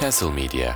Castle Media.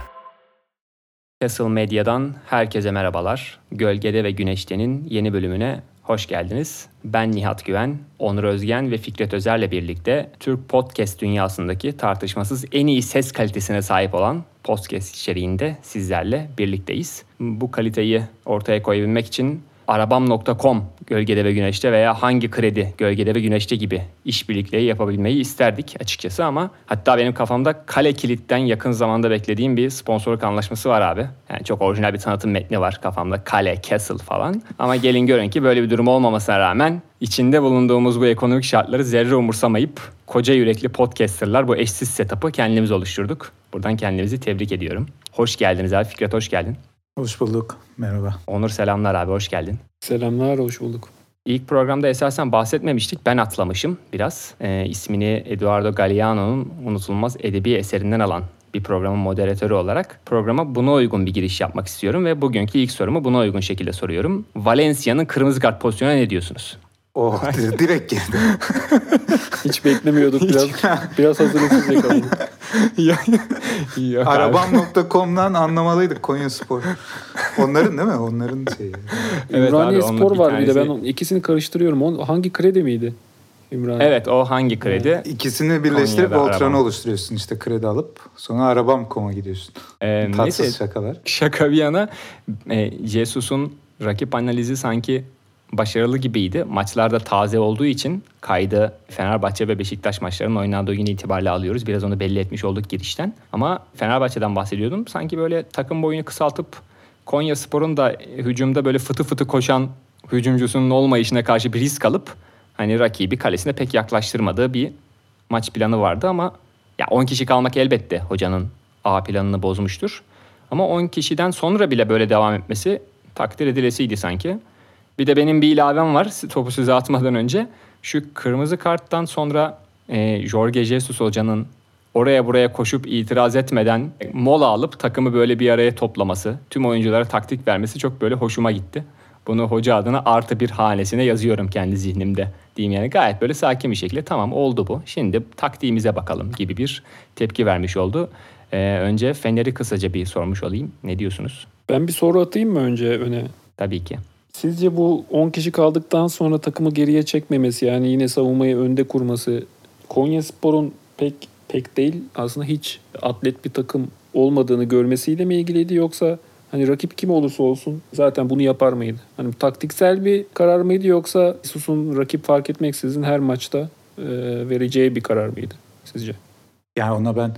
Castle Medya'dan herkese merhabalar. Gölgede ve Güneşte'nin yeni bölümüne hoş geldiniz. Ben Nihat Güven, Onur Özgen ve Fikret Özer'le birlikte Türk podcast dünyasındaki tartışmasız en iyi ses kalitesine sahip olan podcast içeriğinde sizlerle birlikteyiz. Bu kaliteyi ortaya koyabilmek için arabam.com gölgede ve güneşte veya hangi kredi gölgede ve güneşte gibi işbirlikleri yapabilmeyi isterdik açıkçası ama hatta benim kafamda kale kilitten yakın zamanda beklediğim bir sponsorluk anlaşması var abi. Yani çok orijinal bir tanıtım metni var kafamda kale, castle falan. Ama gelin görün ki böyle bir durum olmamasına rağmen içinde bulunduğumuz bu ekonomik şartları zerre umursamayıp koca yürekli podcasterlar bu eşsiz setup'ı kendimiz oluşturduk. Buradan kendimizi tebrik ediyorum. Hoş geldiniz abi Fikret hoş geldin. Hoş bulduk. Merhaba. Onur selamlar abi hoş geldin. Selamlar, hoş bulduk. İlk programda esasen bahsetmemiştik. Ben atlamışım biraz. Ee, ismini Eduardo Galeano'nun unutulmaz edebi eserinden alan bir programın moderatörü olarak programa buna uygun bir giriş yapmak istiyorum ve bugünkü ilk sorumu buna uygun şekilde soruyorum. Valencia'nın kırmızı kart pozisyonuna ne diyorsunuz? Oh di- direkt girdi. Hiç beklemiyorduk biraz. biraz hazırlıksız yakaladık. Abi. Arabam.com'dan anlamalıydık Konya Spor. Onların değil mi? Onların şeyi. Evet Ümraniye abi, Spor bir var bir de ben ikisini karıştırıyorum. O hangi kredi miydi? Ümraniye. Evet o hangi kredi? İkisini birleştirip Voltron'u oluşturuyorsun işte kredi alıp. Sonra Arabam.com'a gidiyorsun. Ee, Tatsız neyse şakalar. şaka bir yana e, Jesus'un rakip analizi sanki başarılı gibiydi. Maçlarda taze olduğu için kaydı Fenerbahçe ve Beşiktaş maçlarının oynandığı gün itibariyle alıyoruz. Biraz onu belli etmiş olduk girişten. Ama Fenerbahçe'den bahsediyordum. Sanki böyle takım boyunu kısaltıp Konya Spor'un da hücumda böyle fıtı fıtı koşan hücumcusunun olmayışına karşı bir risk alıp hani rakibi kalesine pek yaklaştırmadığı bir maç planı vardı ama ya 10 kişi kalmak elbette hocanın A planını bozmuştur. Ama 10 kişiden sonra bile böyle devam etmesi takdir edilesiydi sanki. Bir de benim bir ilavem var topu size atmadan önce. Şu kırmızı karttan sonra e, Jorge Jesus hocanın oraya buraya koşup itiraz etmeden mola alıp takımı böyle bir araya toplaması, tüm oyunculara taktik vermesi çok böyle hoşuma gitti. Bunu hoca adına artı bir hanesine yazıyorum kendi zihnimde diyeyim yani gayet böyle sakin bir şekilde tamam oldu bu. Şimdi taktiğimize bakalım gibi bir tepki vermiş oldu. Ee, önce Fener'i kısaca bir sormuş olayım. Ne diyorsunuz? Ben bir soru atayım mı önce öne? Tabii ki. Sizce bu 10 kişi kaldıktan sonra takımı geriye çekmemesi yani yine savunmayı önde kurması Konya Spor'un pek pek değil aslında hiç atlet bir takım olmadığını görmesiyle mi ilgiliydi yoksa hani rakip kim olursa olsun zaten bunu yapar mıydı? Hani taktiksel bir karar mıydı yoksa Jesus'un rakip fark etmeksizin her maçta e, vereceği bir karar mıydı sizce? Yani ona ben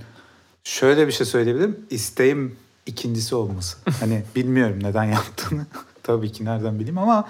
şöyle bir şey söyleyebilirim. İsteğim ikincisi olması. Hani bilmiyorum neden yaptığını. Tabii ki nereden bileyim ama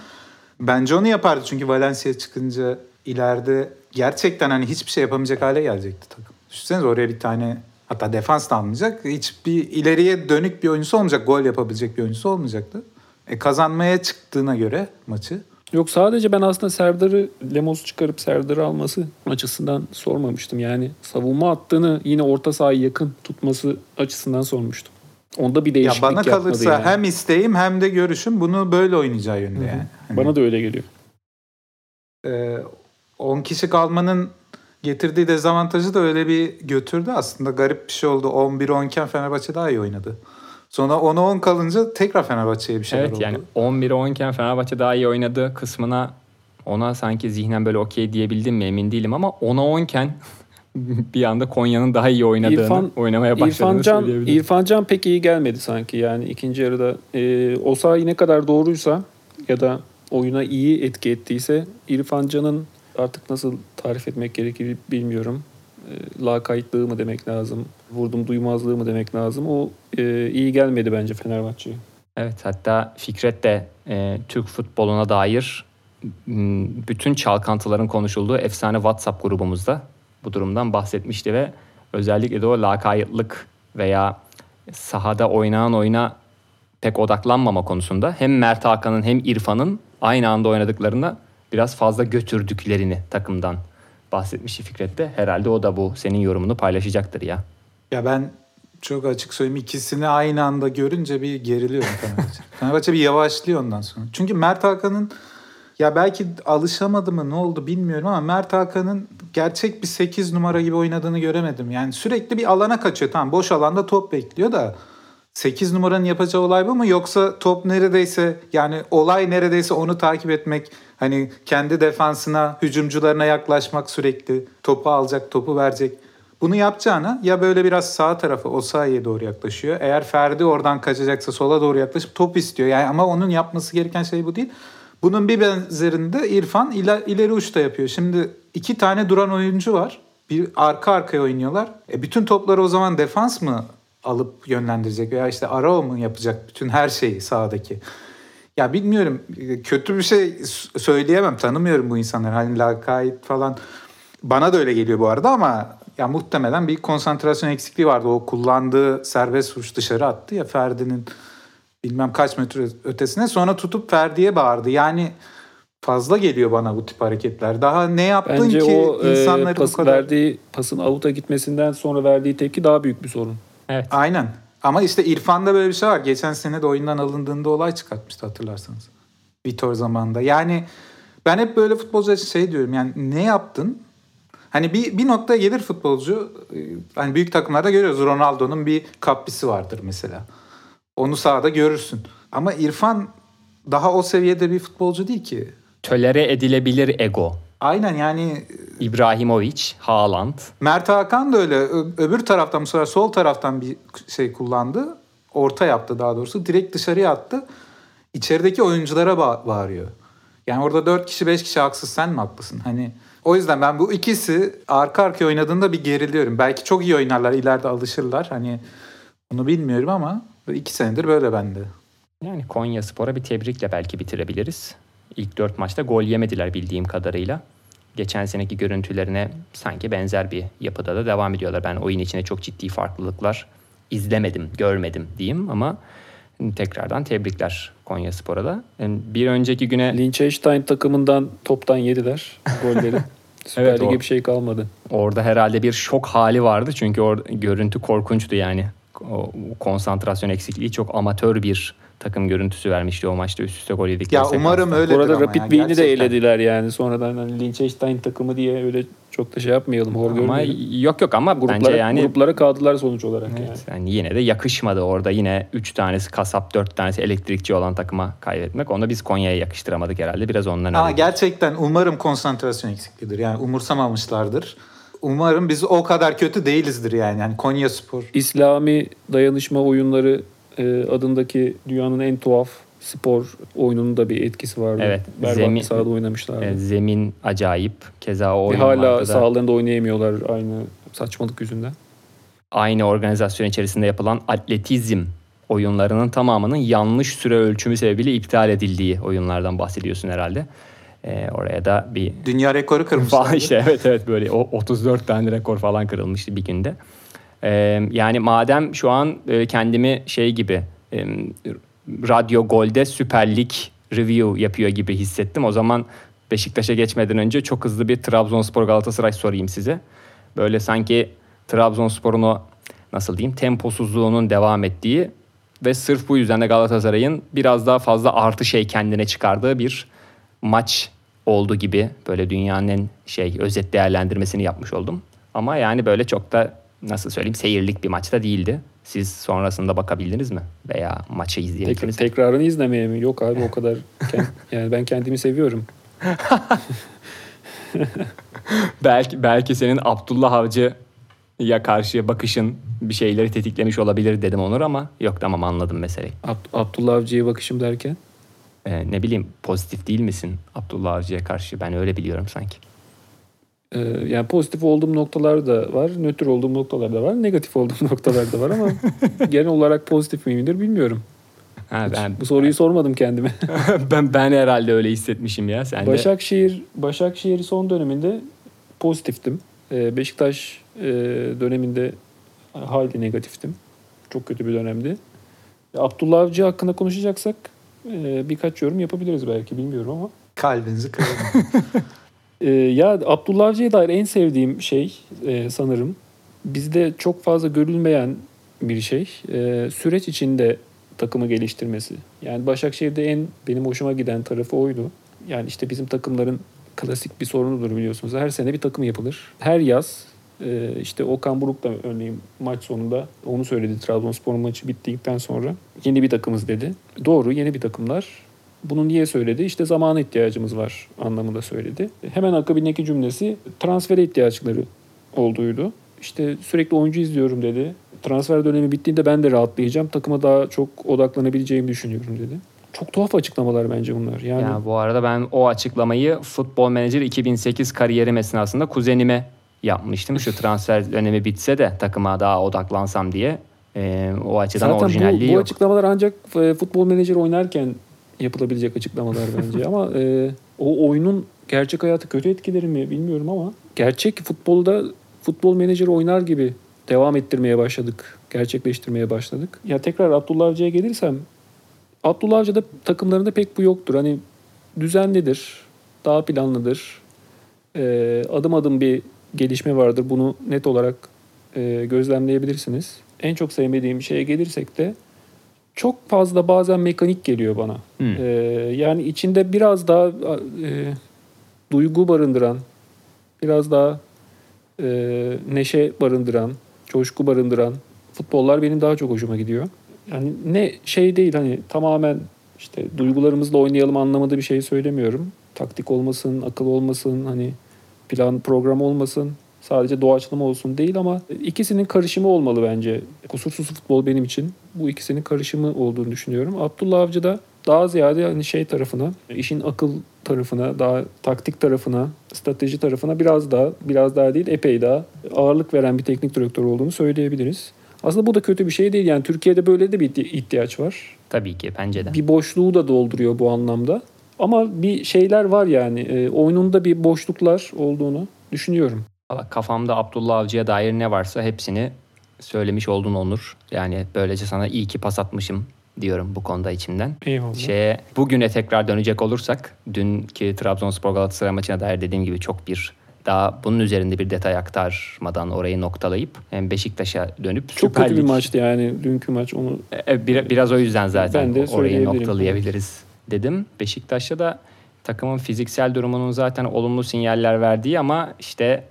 bence onu yapardı. Çünkü Valencia çıkınca ileride gerçekten hani hiçbir şey yapamayacak hale gelecekti takım. Düşünsenize oraya bir tane hatta defans da almayacak. Hiçbir ileriye dönük bir oyuncusu olmayacak. Gol yapabilecek bir oyuncusu olmayacaktı. E kazanmaya çıktığına göre maçı Yok sadece ben aslında Serdar'ı Lemos çıkarıp Serdar'ı alması açısından sormamıştım. Yani savunma attığını yine orta sahaya yakın tutması açısından sormuştum. Onda bir ya değişiklik bana yapmadı kalırsa yani. hem isteğim hem de görüşüm bunu böyle oynayacağı yönde Hı hı. yani. Hani- Bana da öyle geliyor. Ee, 10 kişi kalmanın getirdiği dezavantajı da öyle bir götürdü. Aslında garip bir şey oldu. 11-10 iken Fenerbahçe daha iyi oynadı. Sonra 10'a 10 kalınca tekrar Fenerbahçe'ye bir şeyler Evet oldu. yani 11'e 10 iken Fenerbahçe daha iyi oynadı kısmına ona sanki zihnen böyle okey diyebildim mi emin değilim ama 10'a 10 iken bir anda Konya'nın daha iyi oynadığını, İrfan- oynamaya başladığını İrfan Can, söyleyebilirim. İrfan Can pek iyi gelmedi sanki yani ikinci yarıda. E, Osayi ne kadar doğruysa ya da oyuna iyi etki ettiyse İrfan Can'ın artık nasıl tarif etmek gerekir bilmiyorum. E, lakaytlığı mı demek lazım, vurdum duymazlığı mı demek lazım. O e, iyi gelmedi bence Fenerbahçe'ye. Evet hatta Fikret de e, Türk futboluna dair bütün çalkantıların konuşulduğu efsane WhatsApp grubumuzda bu durumdan bahsetmişti ve özellikle de o lakaytlık veya sahada oynanan oyuna pek odaklanmama konusunda hem Mert Hakan'ın hem İrfan'ın aynı anda oynadıklarında biraz fazla götürdüklerini takımdan bahsetmişti Fikret de. Herhalde o da bu senin yorumunu paylaşacaktır ya. Ya ben çok açık söyleyeyim ikisini aynı anda görünce bir geriliyorum Fenerbahçe. Fenerbahçe bir yavaşlıyor ondan sonra. Çünkü Mert Hakan'ın ya belki alışamadı mı ne oldu bilmiyorum ama Mert Hakan'ın gerçek bir 8 numara gibi oynadığını göremedim. Yani sürekli bir alana kaçıyor. Tamam boş alanda top bekliyor da 8 numaranın yapacağı olay bu mu? Yoksa top neredeyse yani olay neredeyse onu takip etmek. Hani kendi defansına, hücumcularına yaklaşmak sürekli. Topu alacak, topu verecek. Bunu yapacağına ya böyle biraz sağ tarafa o sahaya doğru yaklaşıyor. Eğer Ferdi oradan kaçacaksa sola doğru yaklaşıp top istiyor. Yani ama onun yapması gereken şey bu değil. Bunun bir benzerinde İrfan iler, ileri uçta yapıyor. Şimdi iki tane duran oyuncu var. Bir arka arkaya oynuyorlar. E bütün topları o zaman defans mı alıp yönlendirecek veya işte Arao mu yapacak bütün her şeyi sahadaki? Ya bilmiyorum kötü bir şey söyleyemem tanımıyorum bu insanları hani lakayt falan bana da öyle geliyor bu arada ama ya muhtemelen bir konsantrasyon eksikliği vardı o kullandığı serbest vuruş dışarı attı ya Ferdi'nin bilmem kaç metre ötesine sonra tutup Ferdi'ye bağırdı yani fazla geliyor bana bu tip hareketler. Daha ne yaptın Bence ki o e, insanları pas, bu kadar... verdiği pasın avuta gitmesinden sonra verdiği tepki daha büyük bir sorun. Evet. Aynen. Ama işte İrfan'da böyle bir şey var. Geçen sene de oyundan alındığında olay çıkartmıştı hatırlarsanız. Vitor zamanında. Yani ben hep böyle futbolcu için şey diyorum. Yani ne yaptın? Hani bir, bir noktaya gelir futbolcu. e, Hani büyük takımlarda görüyoruz. Ronaldo'nun bir kaprisi vardır mesela. Onu sahada görürsün. Ama İrfan daha o seviyede bir futbolcu değil ki. Tölere edilebilir ego. Aynen yani İbrahimovic, Haaland. Mert Hakan da öyle. Ö- öbür taraftan bu sefer sol taraftan bir şey kullandı. Orta yaptı daha doğrusu. Direkt dışarıya attı. İçerideki oyunculara ba- bağırıyor. Yani orada 4 kişi 5 kişi haksız sen mi haklısın? Hani o yüzden ben bu ikisi arka arkaya oynadığında bir geriliyorum. Belki çok iyi oynarlar ileride alışırlar. Hani onu bilmiyorum ama iki senedir böyle bende. Yani Konya Spor'a bir tebrikle belki bitirebiliriz. İlk dört maçta gol yemediler bildiğim kadarıyla. Geçen seneki görüntülerine sanki benzer bir yapıda da devam ediyorlar. Ben oyun içinde çok ciddi farklılıklar izlemedim, görmedim diyeyim ama tekrardan tebrikler Konya Spor'a da. Yani Bir önceki güne Liechtenstein takımından toptan yediler golleri. Süper Evet, Lig'e bir şey kalmadı. orada herhalde bir şok hali vardı. Çünkü or görüntü korkunçtu yani. O konsantrasyon eksikliği çok amatör bir takım görüntüsü vermişti o maçta üst üste gol yedikleri Ya umarım sekansta. arada ama Rapid yani Wien'i de elediler yani. Sonradan hani Liechtenstein takımı diye öyle çok da şey yapmayalım. Hor Ama görmeyelim. yok yok ama Gruplara, bence yani gruplara kaldılar sonuç olarak yani. Evet, yani yine de yakışmadı orada yine 3 tanesi kasap 4 tanesi elektrikçi olan takıma kaybetmek. Onu biz Konya'ya yakıştıramadık herhalde. Biraz ondan öyle. gerçekten umarım konsantrasyon eksikliğidir. Yani umursamamışlardır. Umarım biz o kadar kötü değilizdir yani. Yani Konya Spor. İslami dayanışma oyunları e, adındaki dünyanın en tuhaf spor oyununun da bir etkisi vardı. Evet, Berbat zemin- sahada oynamışlardı. Evet, zemin acayip. Keza o oyun hala da sahalarında oynayamıyorlar aynı saçmalık yüzünden. aynı organizasyon içerisinde yapılan atletizm oyunlarının tamamının yanlış süre ölçümü sebebiyle iptal edildiği oyunlardan bahsediyorsun herhalde. Ee, oraya da bir Dünya rekoru kırmışlar. işte evet evet böyle o 34 tane rekor falan kırılmıştı bir günde. Ee, yani madem şu an e, kendimi şey gibi e, Radyo Gol'de Süper Lig review yapıyor gibi hissettim. O zaman Beşiktaş'a geçmeden önce çok hızlı bir Trabzonspor Galatasaray sorayım size. Böyle sanki Trabzonspor'un o nasıl diyeyim temposuzluğunun devam ettiği ve sırf bu yüzden de Galatasaray'ın biraz daha fazla artı şey kendine çıkardığı bir maç oldu gibi böyle dünyanın şey özet değerlendirmesini yapmış oldum. Ama yani böyle çok da nasıl söyleyeyim seyirlik bir maçta değildi. Siz sonrasında bakabildiniz mi? Veya maçı Tek, izleyebildiniz mi? tekrarını izlemeye mi? Yok abi o kadar. Kend- yani ben kendimi seviyorum. Belki, belki senin Abdullah Avcı'ya karşı bakışın bir şeyleri tetiklemiş olabilir dedim Onur ama yok tamam anladım meseleyi. Abd- Abdullah Avcı'ya bakışım derken. Ee, ne bileyim pozitif değil misin Abdullah Avcı'ya karşı? Ben öyle biliyorum sanki. e, yani pozitif olduğum noktalar da var. Nötr olduğum noktalar da var. Negatif olduğum noktalar da var ama genel olarak pozitif miyimdir bilmiyorum. Ha, ben, Bu soruyu sormadım kendime. ben ben herhalde öyle hissetmişim ya. Sen de Başakşehir Başakşehir son döneminde pozitiftim. Ee, Beşiktaş e, döneminde hayli negatiftim. Çok kötü bir dönemdi. Abdullah Avcı hakkında konuşacaksak e, birkaç yorum yapabiliriz belki bilmiyorum ama. Kalbinizi kıralım. E, ya Abdullah Avcı'ya dair en sevdiğim şey e, sanırım bizde çok fazla görülmeyen bir şey. E, süreç içinde takımı geliştirmesi. Yani Başakşehir'de en benim hoşuma giden tarafı oydu. Yani işte bizim takımların klasik bir sorunudur biliyorsunuz. Her sene bir takım yapılır. Her yaz e, işte Okan Buruk da örneğin maç sonunda onu söyledi Trabzonspor maçı bittikten sonra. Yeni bir takımız dedi. Doğru yeni bir takımlar. Bunu niye söyledi? İşte zamana ihtiyacımız var anlamında söyledi. Hemen akabindeki cümlesi transfere ihtiyaçları olduğuydu. İşte sürekli oyuncu izliyorum dedi. Transfer dönemi bittiğinde ben de rahatlayacağım. Takıma daha çok odaklanabileceğimi düşünüyorum dedi. Çok tuhaf açıklamalar bence bunlar. Yani, Yani bu arada ben o açıklamayı Futbol Manager 2008 kariyerim esnasında kuzenime yapmıştım. Şu transfer dönemi bitse de takıma daha odaklansam diye. Ee, o açıdan zaten orijinalliği bu, bu yok. açıklamalar ancak e, futbol menajer oynarken yapılabilecek açıklamalar bence. ama e, o oyunun gerçek hayatı kötü etkileri mi bilmiyorum ama gerçek futbolda futbol menajeri oynar gibi devam ettirmeye başladık. Gerçekleştirmeye başladık. Ya tekrar Abdullah Avcı'ya gelirsem Abdullah Avcı'da takımlarında pek bu yoktur. Hani düzenlidir, daha planlıdır. Ee, adım adım bir gelişme vardır. Bunu net olarak e, gözlemleyebilirsiniz. En çok sevmediğim şeye gelirsek de çok fazla bazen mekanik geliyor bana. Hmm. Ee, yani içinde biraz daha e, duygu barındıran, biraz daha e, neşe barındıran, coşku barındıran futbollar benim daha çok hoşuma gidiyor. Yani ne şey değil hani tamamen işte duygularımızla oynayalım anlamında bir şey söylemiyorum. Taktik olmasın, akıl olmasın, hani plan program olmasın. Sadece doğaçlama olsun değil ama ikisinin karışımı olmalı bence. Kusursuz futbol benim için bu ikisinin karışımı olduğunu düşünüyorum. Abdullah Avcı da daha ziyade hani şey tarafına, işin akıl tarafına, daha taktik tarafına, strateji tarafına biraz daha, biraz daha değil epey daha ağırlık veren bir teknik direktör olduğunu söyleyebiliriz. Aslında bu da kötü bir şey değil. Yani Türkiye'de böyle de bir ihtiyaç var. Tabii ki bence de. Bir boşluğu da dolduruyor bu anlamda. Ama bir şeyler var yani. E, oyununda bir boşluklar olduğunu düşünüyorum. Valla Kafamda Abdullah Avcı'ya dair ne varsa hepsini söylemiş oldun Onur. Yani böylece sana iyi ki pas atmışım diyorum bu konuda içimden. Eyvallah. Şeye, bugüne tekrar dönecek olursak dünkü Trabzonspor Galatasaray maçına dair dediğim gibi çok bir daha bunun üzerinde bir detay aktarmadan orayı noktalayıp hem Beşiktaş'a dönüp Çok Süper kötü bir maçtı yani dünkü maç. Onu E, bir- biraz o yüzden zaten Ben de orayı noktalayabiliriz dedim. Beşiktaş'ta da takımın fiziksel durumunun zaten olumlu sinyaller verdiği ama işte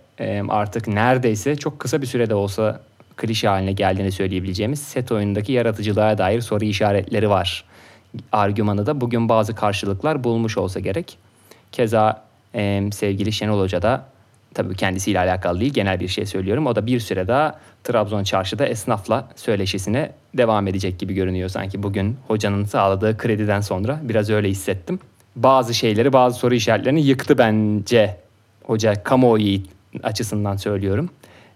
artık neredeyse çok kısa bir sürede olsa klişe haline geldiğini söyleyebileceğimiz set oyundaki yaratıcılığa dair soru işaretleri var. Argümanı da bugün bazı karşılıklar bulmuş olsa gerek. Keza sevgili Şenol Hoca da tabii kendisiyle alakalı değil genel bir şey söylüyorum. O da bir süre daha Trabzon çarşıda esnafla söyleşisine devam edecek gibi görünüyor sanki bugün hocanın sağladığı krediden sonra biraz öyle hissettim. Bazı şeyleri bazı soru işaretlerini yıktı bence hoca kamuoyu açısından söylüyorum.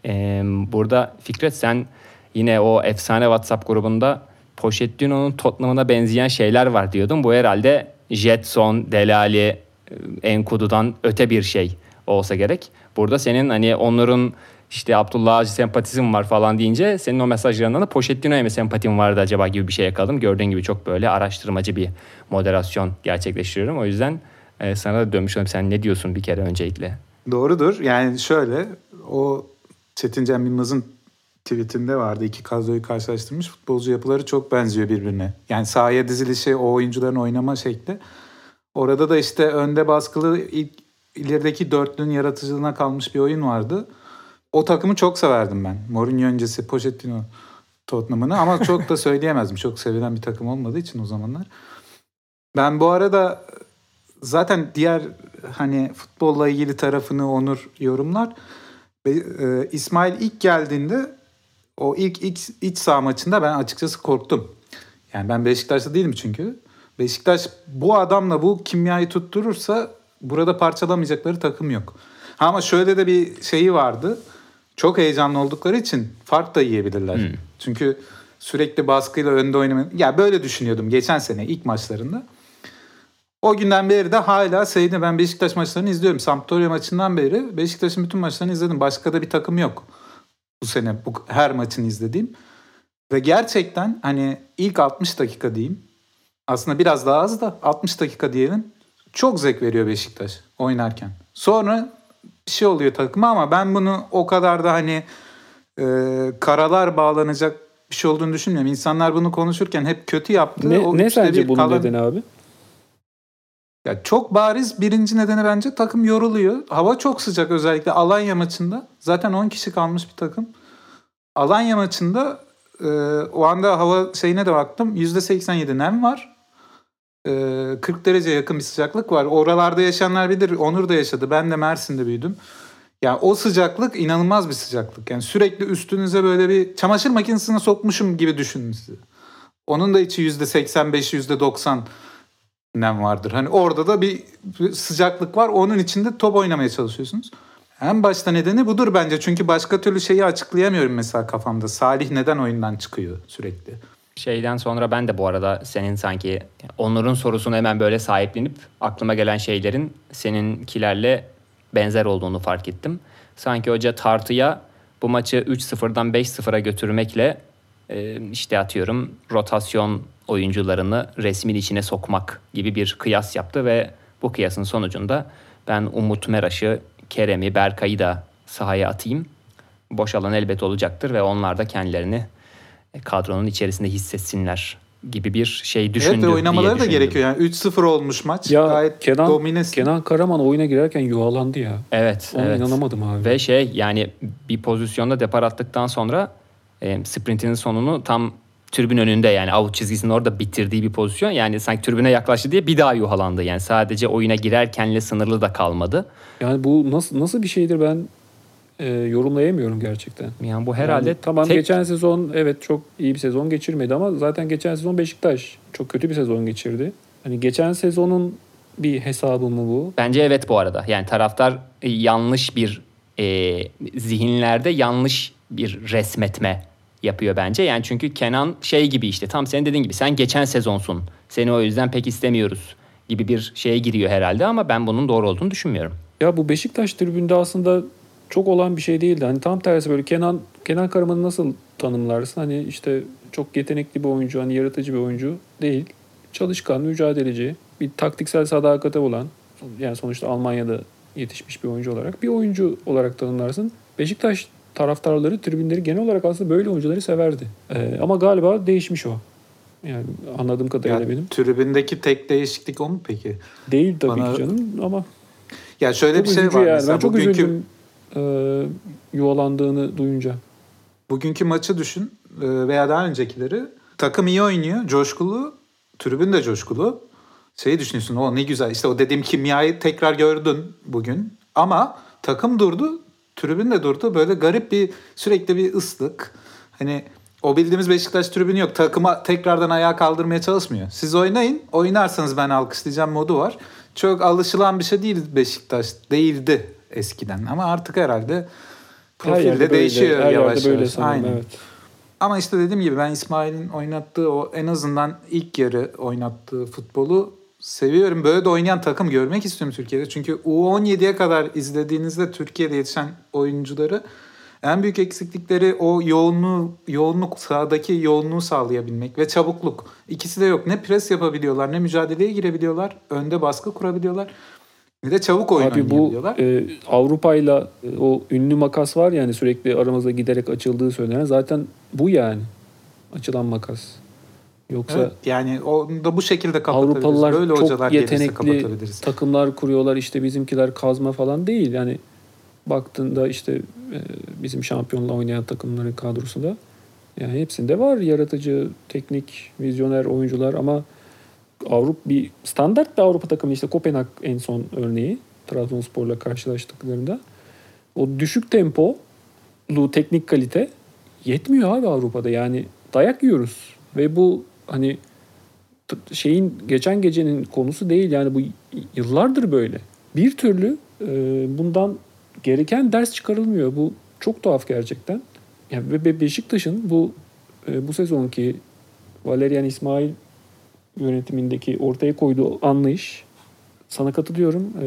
Ee, burada Fikret sen yine o efsane WhatsApp grubunda Pochettino'nun Tottenham'ına benzeyen şeyler var diyordun. Bu herhalde Jetson, Delali, Enkudu'dan öte bir şey olsa gerek. Burada senin hani onların işte Abdullah Avcı sempatizm var falan deyince senin o mesajlarından da Pochettino'ya mı sempatim vardı acaba gibi bir şey yakaladım. Gördüğün gibi çok böyle araştırmacı bir moderasyon gerçekleştiriyorum. O yüzden e, sana da dönmüş olayım. Sen ne diyorsun bir kere öncelikle? Doğrudur. Yani şöyle o Çetin Cem Yılmaz'ın tweetinde vardı. İki kadroyu karşılaştırmış. Futbolcu yapıları çok benziyor birbirine. Yani sahaya dizilişi, o oyuncuların oynama şekli. Orada da işte önde baskılı ilk ilerideki dörtlünün yaratıcılığına kalmış bir oyun vardı. O takımı çok severdim ben. Mourinho öncesi Pochettino Tottenham'ını ama çok da söyleyemezdim. Çok sevilen bir takım olmadığı için o zamanlar. Ben bu arada zaten diğer hani futbolla ilgili tarafını Onur yorumlar. Ve, e, İsmail ilk geldiğinde o ilk iç, iç saha maçında ben açıkçası korktum. Yani ben Beşiktaş'ta değilim çünkü. Beşiktaş bu adamla bu kimyayı tutturursa burada parçalamayacakları takım yok. Ha, ama şöyle de bir şeyi vardı. Çok heyecanlı oldukları için fark da yiyebilirler. Hmm. Çünkü sürekli baskıyla önde oynamaya... Ya böyle düşünüyordum geçen sene ilk maçlarında. O günden beri de hala seyredin. Ben Beşiktaş maçlarını izliyorum. Sampdoria maçından beri Beşiktaş'ın bütün maçlarını izledim. Başka da bir takım yok. Bu sene bu her maçını izlediğim. Ve gerçekten hani ilk 60 dakika diyeyim. Aslında biraz daha az da 60 dakika diyelim. Çok zevk veriyor Beşiktaş oynarken. Sonra bir şey oluyor takıma ama ben bunu o kadar da hani e, karalar bağlanacak bir şey olduğunu düşünmüyorum. İnsanlar bunu konuşurken hep kötü yaptı. ne, O ne işte sence bunun kalan- nedeni abi? Ya çok bariz birinci nedeni bence takım yoruluyor. Hava çok sıcak özellikle Alanya maçında. Zaten 10 kişi kalmış bir takım. Alanya maçında e, o anda hava şeyine de baktım. %87 nem var. E, 40 derece yakın bir sıcaklık var. Oralarda yaşayanlar bilir. Onur da yaşadı. Ben de Mersin'de büyüdüm. Yani o sıcaklık inanılmaz bir sıcaklık. Yani sürekli üstünüze böyle bir çamaşır makinesine sokmuşum gibi düşünün sizi. Onun da içi %85, %90 nem vardır. Hani orada da bir sıcaklık var. Onun içinde top oynamaya çalışıyorsunuz. En başta nedeni budur bence. Çünkü başka türlü şeyi açıklayamıyorum mesela kafamda. Salih neden oyundan çıkıyor sürekli? Şeyden sonra ben de bu arada senin sanki Onur'un sorusunu hemen böyle sahiplenip aklıma gelen şeylerin seninkilerle benzer olduğunu fark ettim. Sanki hoca tartıya bu maçı 3-0'dan 5-0'a götürmekle e, işte atıyorum rotasyon oyuncularını resmin içine sokmak gibi bir kıyas yaptı ve bu kıyasın sonucunda ben Umut Meraş'ı, Kerem'i, Berkay'ı da sahaya atayım. Boş alan elbet olacaktır ve onlar da kendilerini kadronun içerisinde hissetsinler gibi bir şey düşündü. Evet ve oynamaları da gerekiyor. Yani 3-0 olmuş maç. Ya Gayet Kenan, dominesi. Kenan Karaman oyuna girerken yuvalandı ya. Evet, Ona evet. inanamadım abi. Ve şey yani bir pozisyonda depar attıktan sonra e, sprintinin sonunu tam tribün önünde yani out çizgisinin orada bitirdiği bir pozisyon. Yani sanki tribüne yaklaştı diye bir daha yuhalandı. Yani sadece oyuna girerkenle sınırlı da kalmadı. Yani bu nasıl nasıl bir şeydir ben e, yorumlayamıyorum gerçekten. Yani bu herhalde Yani tamam tek geçen sezon evet çok iyi bir sezon geçirmedi ama zaten geçen sezon Beşiktaş çok kötü bir sezon geçirdi. Hani geçen sezonun bir hesabı mı bu? Bence evet bu arada. Yani taraftar yanlış bir e, zihinlerde yanlış bir resmetme yapıyor bence. Yani çünkü Kenan şey gibi işte tam senin dediğin gibi sen geçen sezonsun. Seni o yüzden pek istemiyoruz gibi bir şeye giriyor herhalde ama ben bunun doğru olduğunu düşünmüyorum. Ya bu Beşiktaş tribünde aslında çok olan bir şey değildi. Hani tam tersi böyle Kenan Kenan Karaman'ı nasıl tanımlarsın? Hani işte çok yetenekli bir oyuncu, hani yaratıcı bir oyuncu değil. Çalışkan, mücadeleci, bir taktiksel sadakati olan, yani sonuçta Almanya'da yetişmiş bir oyuncu olarak bir oyuncu olarak tanımlarsın. Beşiktaş taraftarları, tribünleri genel olarak aslında böyle oyuncuları severdi. Ee, ama galiba değişmiş o. Yani anladığım kadarıyla Ya, benim. tribündeki tek değişiklik o mu peki? Değil tabii bana- ki canım ama Ya şöyle çok bir şey var yani. mesela Ben çok bugünkü üzüldüm e, yuvalandığını duyunca. bugünkü maçı düşün e, veya daha öncekileri. Takım iyi oynuyor, coşkulu, tribün de coşkulu. Şeyi düşünüyorsun o ne güzel işte o dediğim kimyayı tekrar gördün bugün. Ama takım durdu, tribün de durdu. Böyle garip bir sürekli bir ıslık. Hani o bildiğimiz Beşiktaş tribünü yok. Takıma tekrardan ayağa kaldırmaya çalışmıyor. Siz oynayın. Oynarsanız ben alkışlayacağım modu var. Çok alışılan bir şey değil Beşiktaş. Değildi eskiden. Ama artık herhalde Her profil de değişiyor her yavaş yerde böyle yavaş. sanırım, Aynen. evet. Ama işte dediğim gibi ben İsmail'in oynattığı o en azından ilk yarı oynattığı futbolu seviyorum. Böyle de oynayan takım görmek istiyorum Türkiye'de. Çünkü U17'ye kadar izlediğinizde Türkiye'de yetişen oyuncuları en büyük eksiklikleri o yoğunluğu, yoğunluk sahadaki yoğunluğu sağlayabilmek ve çabukluk. İkisi de yok. Ne pres yapabiliyorlar, ne mücadeleye girebiliyorlar, önde baskı kurabiliyorlar. Ne de çabuk oyun Abi bu oynayabiliyorlar. e, Avrupa'yla e, o ünlü makas var yani sürekli aramızda giderek açıldığı söylenen zaten bu yani açılan makas. Yoksa Evet, yani onu da bu şekilde kapatabiliriz. Avrupalılar Böyle çok hocalar yetenekli takımlar kuruyorlar işte bizimkiler kazma falan değil. Yani baktığında işte e, bizim şampiyonla oynayan takımların kadrosunda yani hepsinde var yaratıcı, teknik, vizyoner oyuncular ama Avrupa bir standart bir Avrupa takımı işte Kopenhag en son örneği Trabzonspor'la karşılaştıklarında o düşük tempolu teknik kalite yetmiyor abi Avrupa'da yani dayak yiyoruz ve bu hani şeyin geçen gecenin konusu değil yani bu yıllardır böyle. Bir türlü e, bundan gereken ders çıkarılmıyor. Bu çok tuhaf gerçekten. Yani ve Be- Beşiktaş'ın bu e, bu sezonki Valerian İsmail yönetimindeki ortaya koyduğu anlayış sana katılıyorum. E,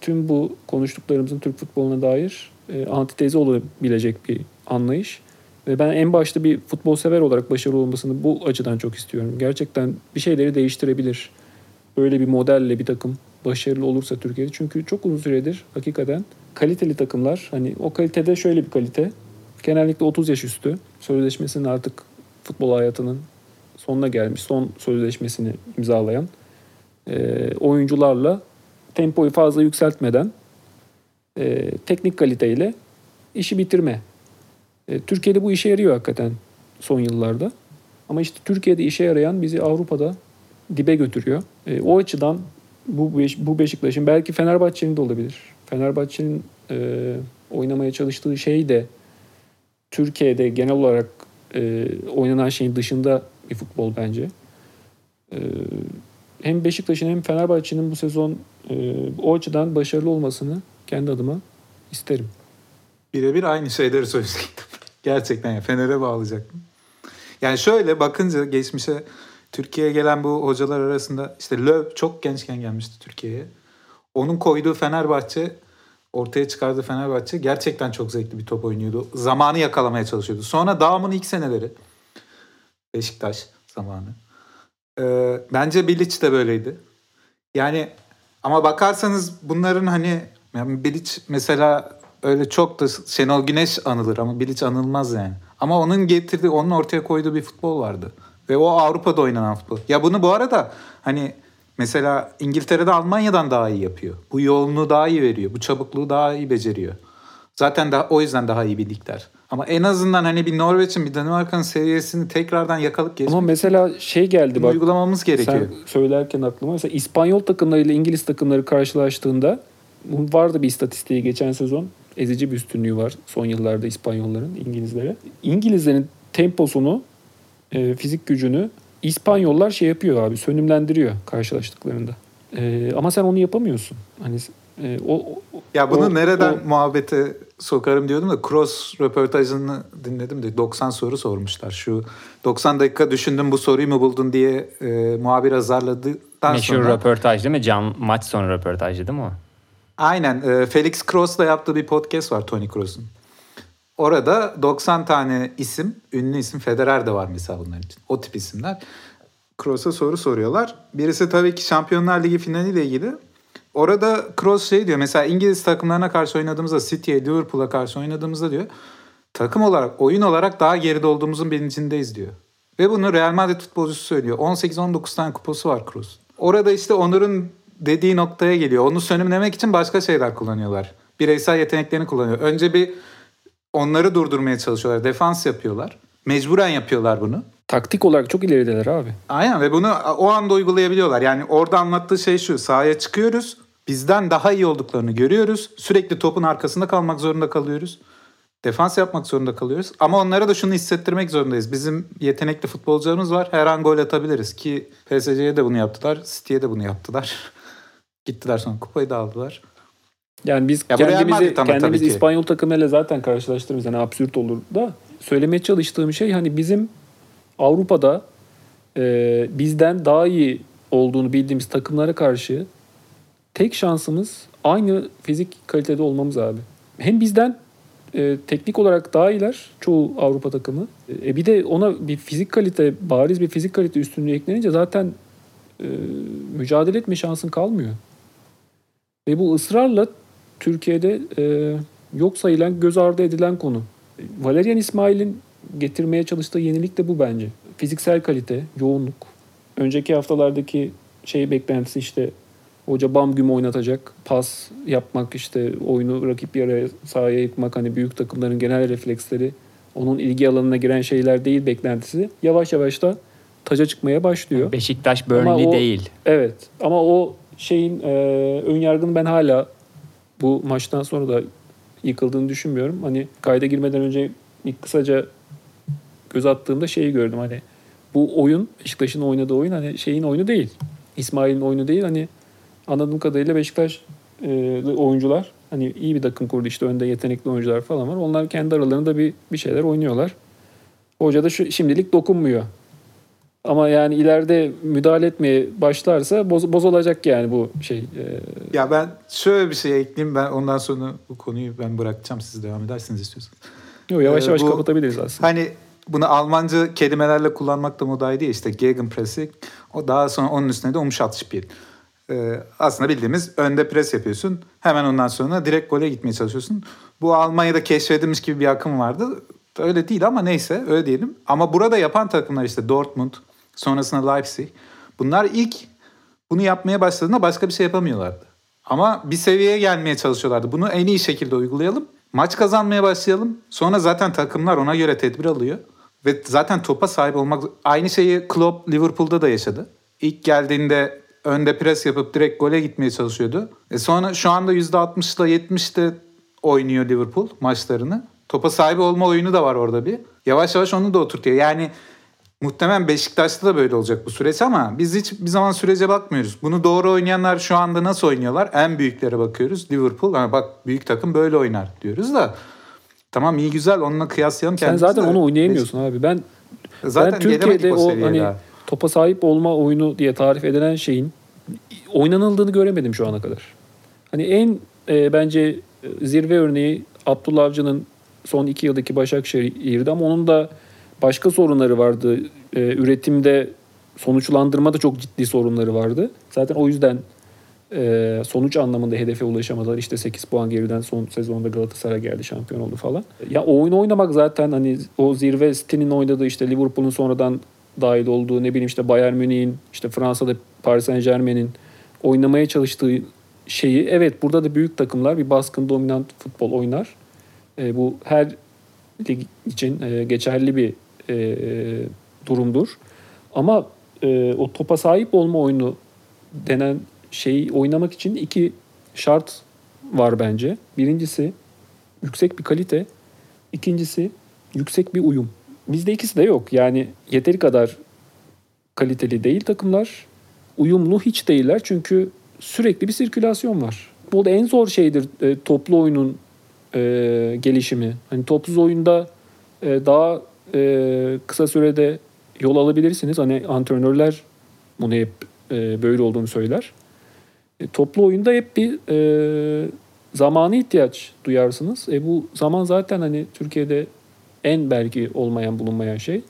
tüm bu konuştuklarımızın Türk futboluna dair e, antitezi olabilecek bir anlayış. Ve ben en başta bir futbol sever olarak başarılı olmasını bu açıdan çok istiyorum. Gerçekten bir şeyleri değiştirebilir. Böyle bir modelle bir takım başarılı olursa Türkiye'de. Çünkü çok uzun süredir hakikaten kaliteli takımlar hani o kalitede şöyle bir kalite. Genellikle 30 yaş üstü. Sözleşmesinin artık futbol hayatının sonuna gelmiş. Son sözleşmesini imzalayan e, oyuncularla tempoyu fazla yükseltmeden e, teknik kaliteyle işi bitirme. E, Türkiye'de bu işe yarıyor hakikaten son yıllarda. Ama işte Türkiye'de işe yarayan bizi Avrupa'da dibe götürüyor. E, o açıdan bu bu Beşiktaş'ın belki Fenerbahçe'nin de olabilir. Fenerbahçe'nin e, oynamaya çalıştığı şey de Türkiye'de genel olarak e, oynanan şeyin dışında bir futbol bence. E, hem Beşiktaş'ın hem Fenerbahçe'nin bu sezon e, o açıdan başarılı olmasını kendi adıma isterim. Birebir aynı şeyleri söyleyecektim. Gerçekten ya Fener'e bağlayacaktım. Yani şöyle bakınca geçmişe Türkiye'ye gelen bu hocalar arasında işte Löw çok gençken gelmişti Türkiye'ye. Onun koyduğu Fenerbahçe ortaya çıkardığı Fenerbahçe gerçekten çok zevkli bir top oynuyordu. Zamanı yakalamaya çalışıyordu. Sonra Dağım'ın ilk seneleri Beşiktaş zamanı. Ee, bence Bilic de böyleydi. Yani ama bakarsanız bunların hani yani Bilic mesela öyle çok da Şenol Güneş anılır ama Bilic anılmaz yani. Ama onun getirdiği, onun ortaya koyduğu bir futbol vardı. Ve o Avrupa'da oynanan futbol. Ya bunu bu arada hani mesela İngiltere'de Almanya'dan daha iyi yapıyor. Bu yoğunluğu daha iyi veriyor. Bu çabukluğu daha iyi beceriyor. Zaten daha, o yüzden daha iyi bir ligler. Ama en azından hani bir Norveç'in bir Danimarka'nın seviyesini tekrardan yakalıp geçmek Ama mesela şey geldi bak. Uygulamamız gerekiyor. Sen söylerken aklıma mesela İspanyol takımlarıyla İngiliz takımları karşılaştığında vardı bir istatistiği geçen sezon. Ezici bir üstünlüğü var son yıllarda İspanyolların İngilizlere. İngilizlerin temposunu, e, fizik gücünü İspanyollar şey yapıyor abi sönümlendiriyor karşılaştıklarında. E, ama sen onu yapamıyorsun. Hani e, o, o ya bunu o, nereden o, muhabbete sokarım diyordum da Cross röportajını dinledim de 90 soru sormuşlar. Şu 90 dakika düşündüm bu soruyu mu buldun diye e, muhabir azarladıktan Meşhur sonra. röportaj değil mi? Can, maç sonu röportajı değil mi o? Aynen. E, Felix Cross'la yaptığı bir podcast var Tony Cross'un. Orada 90 tane isim, ünlü isim, Federer de var mesela bunların için. O tip isimler. Cross'a soru soruyorlar. Birisi tabii ki Şampiyonlar Ligi finaliyle ilgili. Orada Cross şey diyor mesela İngiliz takımlarına karşı oynadığımızda City'ye, Liverpool'a karşı oynadığımızda diyor takım olarak, oyun olarak daha geride olduğumuzun bilincindeyiz diyor. Ve bunu Real Madrid futbolcusu söylüyor. 18-19 tane kupası var Kroos. Orada işte Onur'un dediği noktaya geliyor. Onu sönümlemek için başka şeyler kullanıyorlar. Bireysel yeteneklerini kullanıyor. Önce bir onları durdurmaya çalışıyorlar. Defans yapıyorlar. Mecburen yapıyorlar bunu. Taktik olarak çok ilerideler abi. Aynen ve bunu o anda uygulayabiliyorlar. Yani orada anlattığı şey şu. Sahaya çıkıyoruz. Bizden daha iyi olduklarını görüyoruz. Sürekli topun arkasında kalmak zorunda kalıyoruz. Defans yapmak zorunda kalıyoruz. Ama onlara da şunu hissettirmek zorundayız. Bizim yetenekli futbolcularımız var. Her an gol atabiliriz. Ki PSG'ye de bunu yaptılar. City'ye de bunu yaptılar. Gittiler sonra kupayı da aldılar. Yani biz ya kendimizi, kendimiz İspanyol takımıyla zaten karşılaştığımız yani absürt olur da söylemeye çalıştığım şey hani bizim Avrupa'da e, bizden daha iyi olduğunu bildiğimiz takımlara karşı tek şansımız aynı fizik kalitede olmamız abi. Hem bizden e, teknik olarak daha iyiler çoğu Avrupa takımı. E, bir de ona bir fizik kalite, bariz bir fizik kalite üstünlüğü eklenince zaten e, mücadele etme şansın kalmıyor. Ve bu ısrarla Türkiye'de e, yok sayılan, göz ardı edilen konu. Valerian İsmail'in getirmeye çalıştığı yenilik de bu bence. Fiziksel kalite, yoğunluk. Önceki haftalardaki şey beklentisi işte hoca bam güm oynatacak. Pas yapmak işte oyunu rakip yere sahaya yıkmak hani büyük takımların genel refleksleri onun ilgi alanına giren şeyler değil beklentisi. Yavaş yavaş da taca çıkmaya başlıyor. Beşiktaş Burnley o, değil. Evet ama o şeyin e, ön yargını ben hala bu maçtan sonra da yıkıldığını düşünmüyorum. Hani kayda girmeden önce bir kısaca göz attığımda şeyi gördüm hani bu oyun Beşiktaş'ın oynadığı oyun hani şeyin oyunu değil. İsmail'in oyunu değil. Hani anladığım kadarıyla Beşiktaş e, oyuncular hani iyi bir takım kurdu işte önde yetenekli oyuncular falan var. Onlar kendi aralarında bir bir şeyler oynuyorlar. Hoca da şu, şimdilik dokunmuyor. Ama yani ileride müdahale etmeye başlarsa boz, bozulacak yani bu şey. E... Ya ben şöyle bir şey ekleyeyim ben ondan sonra bu konuyu ben bırakacağım siz devam edersiniz istiyorsanız. Yok yavaş yavaş ee, bu, kapatabiliriz aslında. Hani bunu Almanca kelimelerle kullanmak da modaydı ya işte Gegenpressing. O daha sonra onun üstüne de Umschaltspiel. Ee, aslında bildiğimiz önde pres yapıyorsun. Hemen ondan sonra direkt gole gitmeye çalışıyorsun. Bu Almanya'da keşfedilmiş gibi bir akım vardı. Öyle değil ama neyse öyle diyelim. Ama burada yapan takımlar işte Dortmund, sonrasında Leipzig. Bunlar ilk Bunu yapmaya başladığında başka bir şey yapamıyorlardı. Ama bir seviyeye gelmeye çalışıyorlardı. Bunu en iyi şekilde uygulayalım. Maç kazanmaya başlayalım. Sonra zaten takımlar ona göre tedbir alıyor. Ve zaten topa sahip olmak... Aynı şeyi Klopp Liverpool'da da yaşadı. İlk geldiğinde önde pres yapıp direkt gole gitmeye çalışıyordu. E sonra şu anda %60'la 70'te oynuyor Liverpool maçlarını. Topa sahip olma oyunu da var orada bir. Yavaş yavaş onu da oturtuyor. Yani muhtemelen Beşiktaş'ta da böyle olacak bu süreç ama biz hiç bir zaman sürece bakmıyoruz. Bunu doğru oynayanlar şu anda nasıl oynuyorlar? En büyüklere bakıyoruz. Liverpool hani bak büyük takım böyle oynar diyoruz da tamam iyi güzel onunla kıyaslayalım Sen zaten de. onu oynayamıyorsun abi. Ben Zaten ben Türkiye'de o, hani daha. Topa sahip olma oyunu diye tarif edilen şeyin oynanıldığını göremedim şu ana kadar. Hani en e, bence e, zirve örneği Abdullah Avcı'nın son iki yıldaki Başakşehir'di ama onun da başka sorunları vardı. E, üretimde sonuçlandırmada çok ciddi sorunları vardı. Zaten o yüzden e, sonuç anlamında hedefe ulaşamadılar. İşte 8 puan geriden son sezonda Galatasaray geldi şampiyon oldu falan. Ya o oyunu oynamak zaten hani o zirve City'nin oynadığı işte Liverpool'un sonradan dahil olduğu ne bileyim işte Bayern Münih'in işte Fransa'da Paris Saint Germain'in oynamaya çalıştığı şeyi evet burada da büyük takımlar bir baskın dominant futbol oynar. E, bu her lig için e, geçerli bir e, durumdur. Ama e, o topa sahip olma oyunu denen şeyi oynamak için iki şart var bence. Birincisi yüksek bir kalite. İkincisi yüksek bir uyum. Bizde ikisi de yok. Yani yeteri kadar kaliteli değil takımlar. Uyumlu hiç değiller çünkü sürekli bir sirkülasyon var. Bu da en zor şeydir e, toplu oyunun e, gelişimi. Hani topsuz oyunda e, daha e, kısa sürede yol alabilirsiniz. Hani antrenörler bunu hep e, böyle olduğunu söyler. E, toplu oyunda hep bir e, zamanı ihtiyaç duyarsınız. E, bu zaman zaten hani Türkiye'de en belki olmayan bulunmayan şey.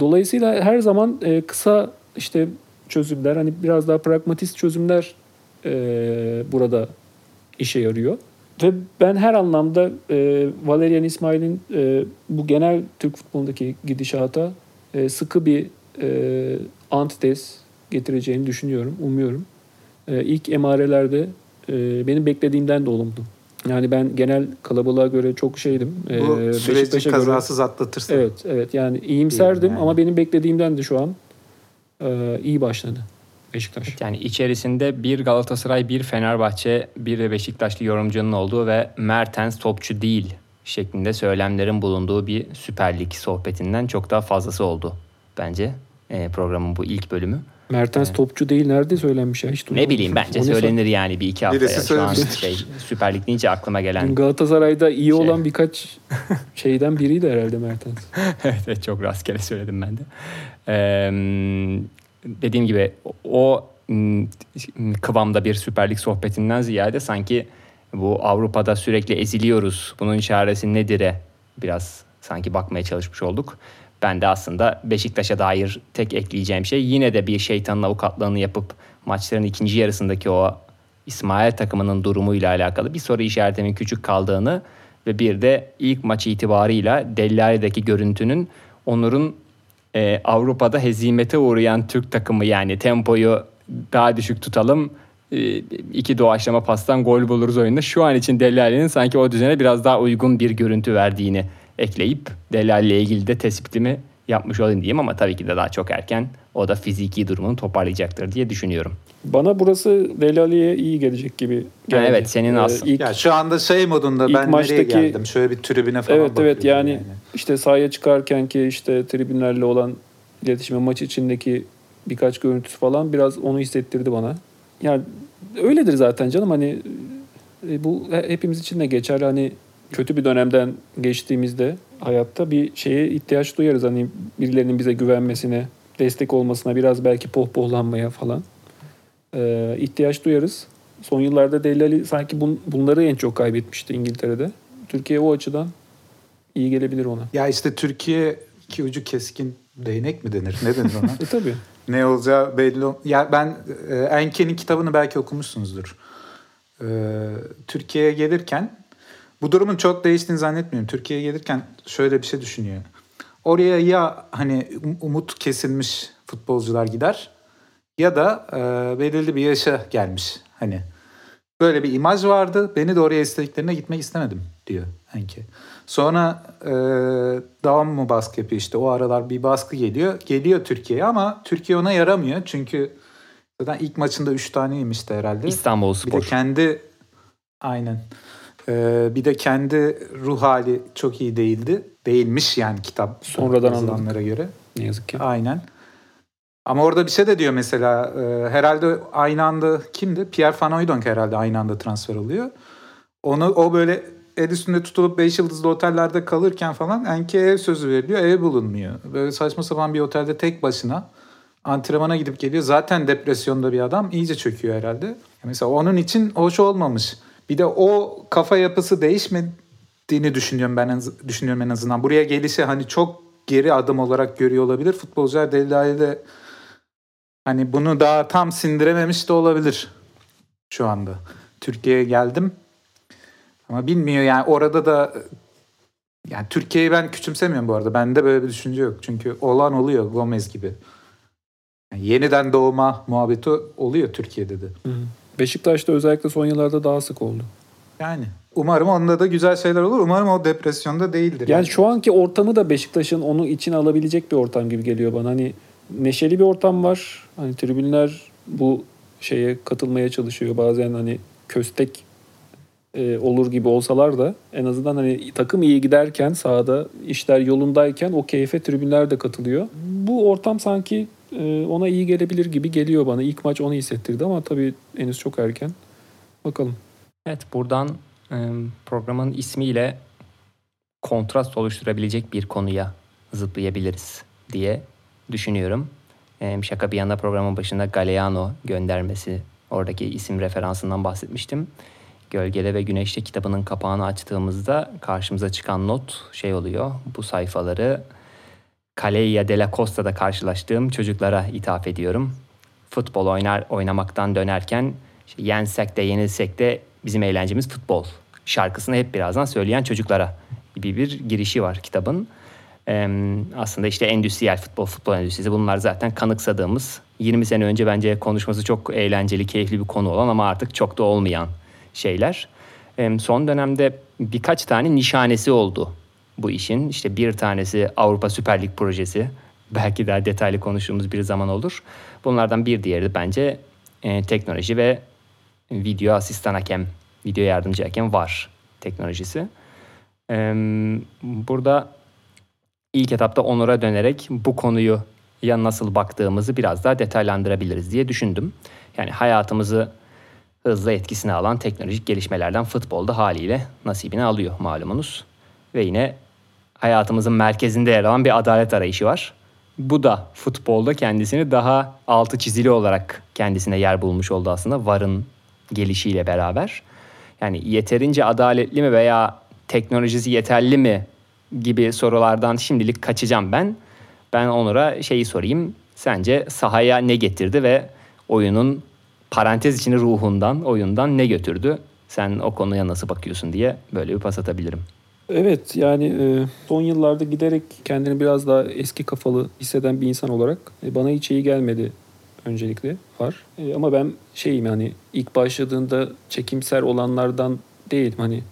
Dolayısıyla her zaman e, kısa işte çözümler hani biraz daha pragmatist çözümler e, burada işe yarıyor. Ve ben her anlamda e, Valerian İsmail'in e, bu genel Türk futbolundaki gidişata e, sıkı bir e, antites getireceğini düşünüyorum, umuyorum. E, ilk emarelerde e, benim beklediğimden de olumlu. Yani ben genel kalabalığa göre çok şeydim. Bu süreci Beşiktaş'a göre- kazasız atlatırsa. Evet, evet. Yani iyimserdim yani. ama benim beklediğimden de şu an e, iyi başladı Beşiktaş. Yani içerisinde bir Galatasaray, bir Fenerbahçe, bir de Beşiktaşlı yorumcunun olduğu ve Mertens topçu değil şeklinde söylemlerin bulunduğu bir Süper Lig sohbetinden çok daha fazlası oldu bence e, programın bu ilk bölümü. Mertens topçu değil nerede söylenmiş ya hiç Ne duymadım. bileyim bence O ne söylenir yani bir iki haftaya. Birisi Şu an şey, Süper Lig deyince aklıma gelen Galatasaray'da iyi Şey. olan birkaç şeyden biriydi herhalde Mertens. evet, evet, çok rastgele söyledim ben de. Ee, dediğim gibi o m, kıvamda bir Süper Lig sohbetinden ziyade sanki bu Avrupa'da sürekli eziliyoruz. Bunun çaresi nedir'e biraz sanki bakmaya çalışmış olduk. Ben de aslında Beşiktaş'a dair tek ekleyeceğim şey yine de bir şeytanın avukatlığını yapıp maçların ikinci yarısındaki o İsmail takımının durumuyla alakalı bir soru işaretimin küçük kaldığını ve bir de ilk maç itibarıyla Dellali'deki görüntünün Onur'un e, Avrupa'da hezimete uğrayan Türk takımı yani tempoyu daha düşük tutalım e, iki doğaçlama pastan gol buluruz oyunda. Şu an için Dellali'nin sanki o düzene biraz daha uygun bir görüntü verdiğini ekleyip Dellali ile ilgili de tespitimi yapmış olayım diyeyim ama tabii ki de daha çok erken. O da fiziki durumunu toparlayacaktır diye düşünüyorum. Bana burası Delali'ye iyi gelecek gibi geldi. evet, senin Ee, aslında- ilk- Ya şu anda şey modunda İlk ben nereye maçtaki- geldim? Şöyle bir tribüne falan evet evet bakıyorum yani, işte sahaya çıkarken ki işte tribünlerle olan iletişime maç içindeki birkaç görüntüsü falan biraz onu hissettirdi bana. Yani öyledir zaten canım hani e, bu he- hepimiz için de geçer hani kötü bir dönemden geçtiğimizde hayatta bir şeye ihtiyaç duyarız hani birilerinin bize güvenmesine, destek olmasına, biraz belki pohpohlanmaya falan e, ihtiyaç duyarız. Son yıllarda Delali sanki bun, bunları en çok kaybetmişti İngiltere'de. Türkiye o açıdan iyi gelebilir ona. Ya işte Türkiye iki ucu keskin değnek mi denir? Ne denir ona? E tabii. ne olacağı belli. Ya ben e, Enke'nin kitabını belki okumuşsunuzdur. E, Türkiye'ye gelirken bu durumun çok değiştiğini zannetmiyorum. Türkiye'ye gelirken şöyle bir şey düşünüyor. Oraya ya hani um- umut kesilmiş futbolcular gider ya da e, belirli bir yaşa gelmiş. Hani böyle bir imaj vardı. Beni de oraya istediklerine gitmek istemedim diyor Enke. Sonra e, devam mı baskı yapıyor işte o aralar bir baskı geliyor. Geliyor Türkiye'ye ama Türkiye ona yaramıyor. Çünkü zaten ilk maçında 3 tane yemişti herhalde. İstanbul Bir de Spor. kendi aynen. Ee, bir de kendi ruh hali çok iyi değildi. Değilmiş yani kitap. Sonradan yazılanlara göre. Ne yazık ki. Aynen. Ama orada bir şey de diyor mesela e, herhalde aynı anda kimdi? Pierre Van Hooydonk herhalde aynı anda transfer oluyor. Onu o böyle el üstünde tutulup 5 yıldızlı otellerde kalırken falan Enke ev sözü veriliyor. Ev bulunmuyor. Böyle saçma sapan bir otelde tek başına antrenmana gidip geliyor. Zaten depresyonda bir adam iyice çöküyor herhalde. Mesela onun için hoş olmamış. Bir de o kafa yapısı değişmediğini düşünüyorum ben en- düşünüyorum en azından. Buraya gelişi hani çok geri adım olarak görüyor olabilir. Futbolcular Delila'yı da hani bunu daha tam sindirememiş de olabilir şu anda. Türkiye'ye geldim. Ama bilmiyor yani orada da yani Türkiye'yi ben küçümsemiyorum bu arada. Bende böyle bir düşünce yok. Çünkü olan oluyor Gomez gibi. Yani yeniden doğma muhabbeti oluyor Türkiye'de de. Hı. Beşiktaş'ta özellikle son yıllarda daha sık oldu. Yani umarım onda da güzel şeyler olur. Umarım o depresyonda değildir. Yani şu anki ortamı da Beşiktaş'ın onu içine alabilecek bir ortam gibi geliyor bana. Hani neşeli bir ortam var. Hani tribünler bu şeye katılmaya çalışıyor. Bazen hani köstek e, olur gibi olsalar da en azından hani takım iyi giderken sahada işler yolundayken o keyfe tribünler de katılıyor. Bu ortam sanki ona iyi gelebilir gibi geliyor bana. İlk maç onu hissettirdi ama tabii henüz çok erken. Bakalım. Evet buradan e, programın ismiyle kontrast oluşturabilecek bir konuya zıplayabiliriz diye düşünüyorum. E, şaka bir yana programın başında Galeano göndermesi oradaki isim referansından bahsetmiştim. Gölgede ve Güneşte kitabının kapağını açtığımızda karşımıza çıkan not şey oluyor. Bu sayfaları Calleia de la Costa'da karşılaştığım çocuklara ithaf ediyorum. Futbol oynar oynamaktan dönerken yensek de yenilsek de bizim eğlencemiz futbol şarkısını hep birazdan söyleyen çocuklara gibi bir girişi var kitabın. Ee, aslında işte endüstriyel futbol, futbol endüstrisi bunlar zaten kanıksadığımız 20 sene önce bence konuşması çok eğlenceli, keyifli bir konu olan ama artık çok da olmayan şeyler. Ee, son dönemde birkaç tane nişanesi oldu bu işin. İşte bir tanesi Avrupa Süper Lig projesi. Belki daha detaylı konuştuğumuz bir zaman olur. Bunlardan bir diğeri de bence e, teknoloji ve video asistan hakem, video yardımcı hakem var teknolojisi. Ee, burada ilk etapta Onur'a dönerek bu konuyu ya nasıl baktığımızı biraz daha detaylandırabiliriz diye düşündüm. Yani hayatımızı hızla etkisine alan teknolojik gelişmelerden futbolda haliyle nasibini alıyor malumunuz. Ve yine hayatımızın merkezinde yer alan bir adalet arayışı var. Bu da futbolda kendisini daha altı çizili olarak kendisine yer bulmuş oldu aslında VAR'ın gelişiyle beraber. Yani yeterince adaletli mi veya teknolojisi yeterli mi gibi sorulardan şimdilik kaçacağım ben. Ben Onur'a şeyi sorayım. Sence sahaya ne getirdi ve oyunun parantez içinde ruhundan, oyundan ne götürdü? Sen o konuya nasıl bakıyorsun diye böyle bir pas atabilirim. Evet yani e, son yıllarda giderek kendini biraz daha eski kafalı hisseden bir insan olarak e, bana hiç iyi gelmedi öncelikle var. E, ama ben şeyim yani ilk başladığında çekimser olanlardan değilim. Hani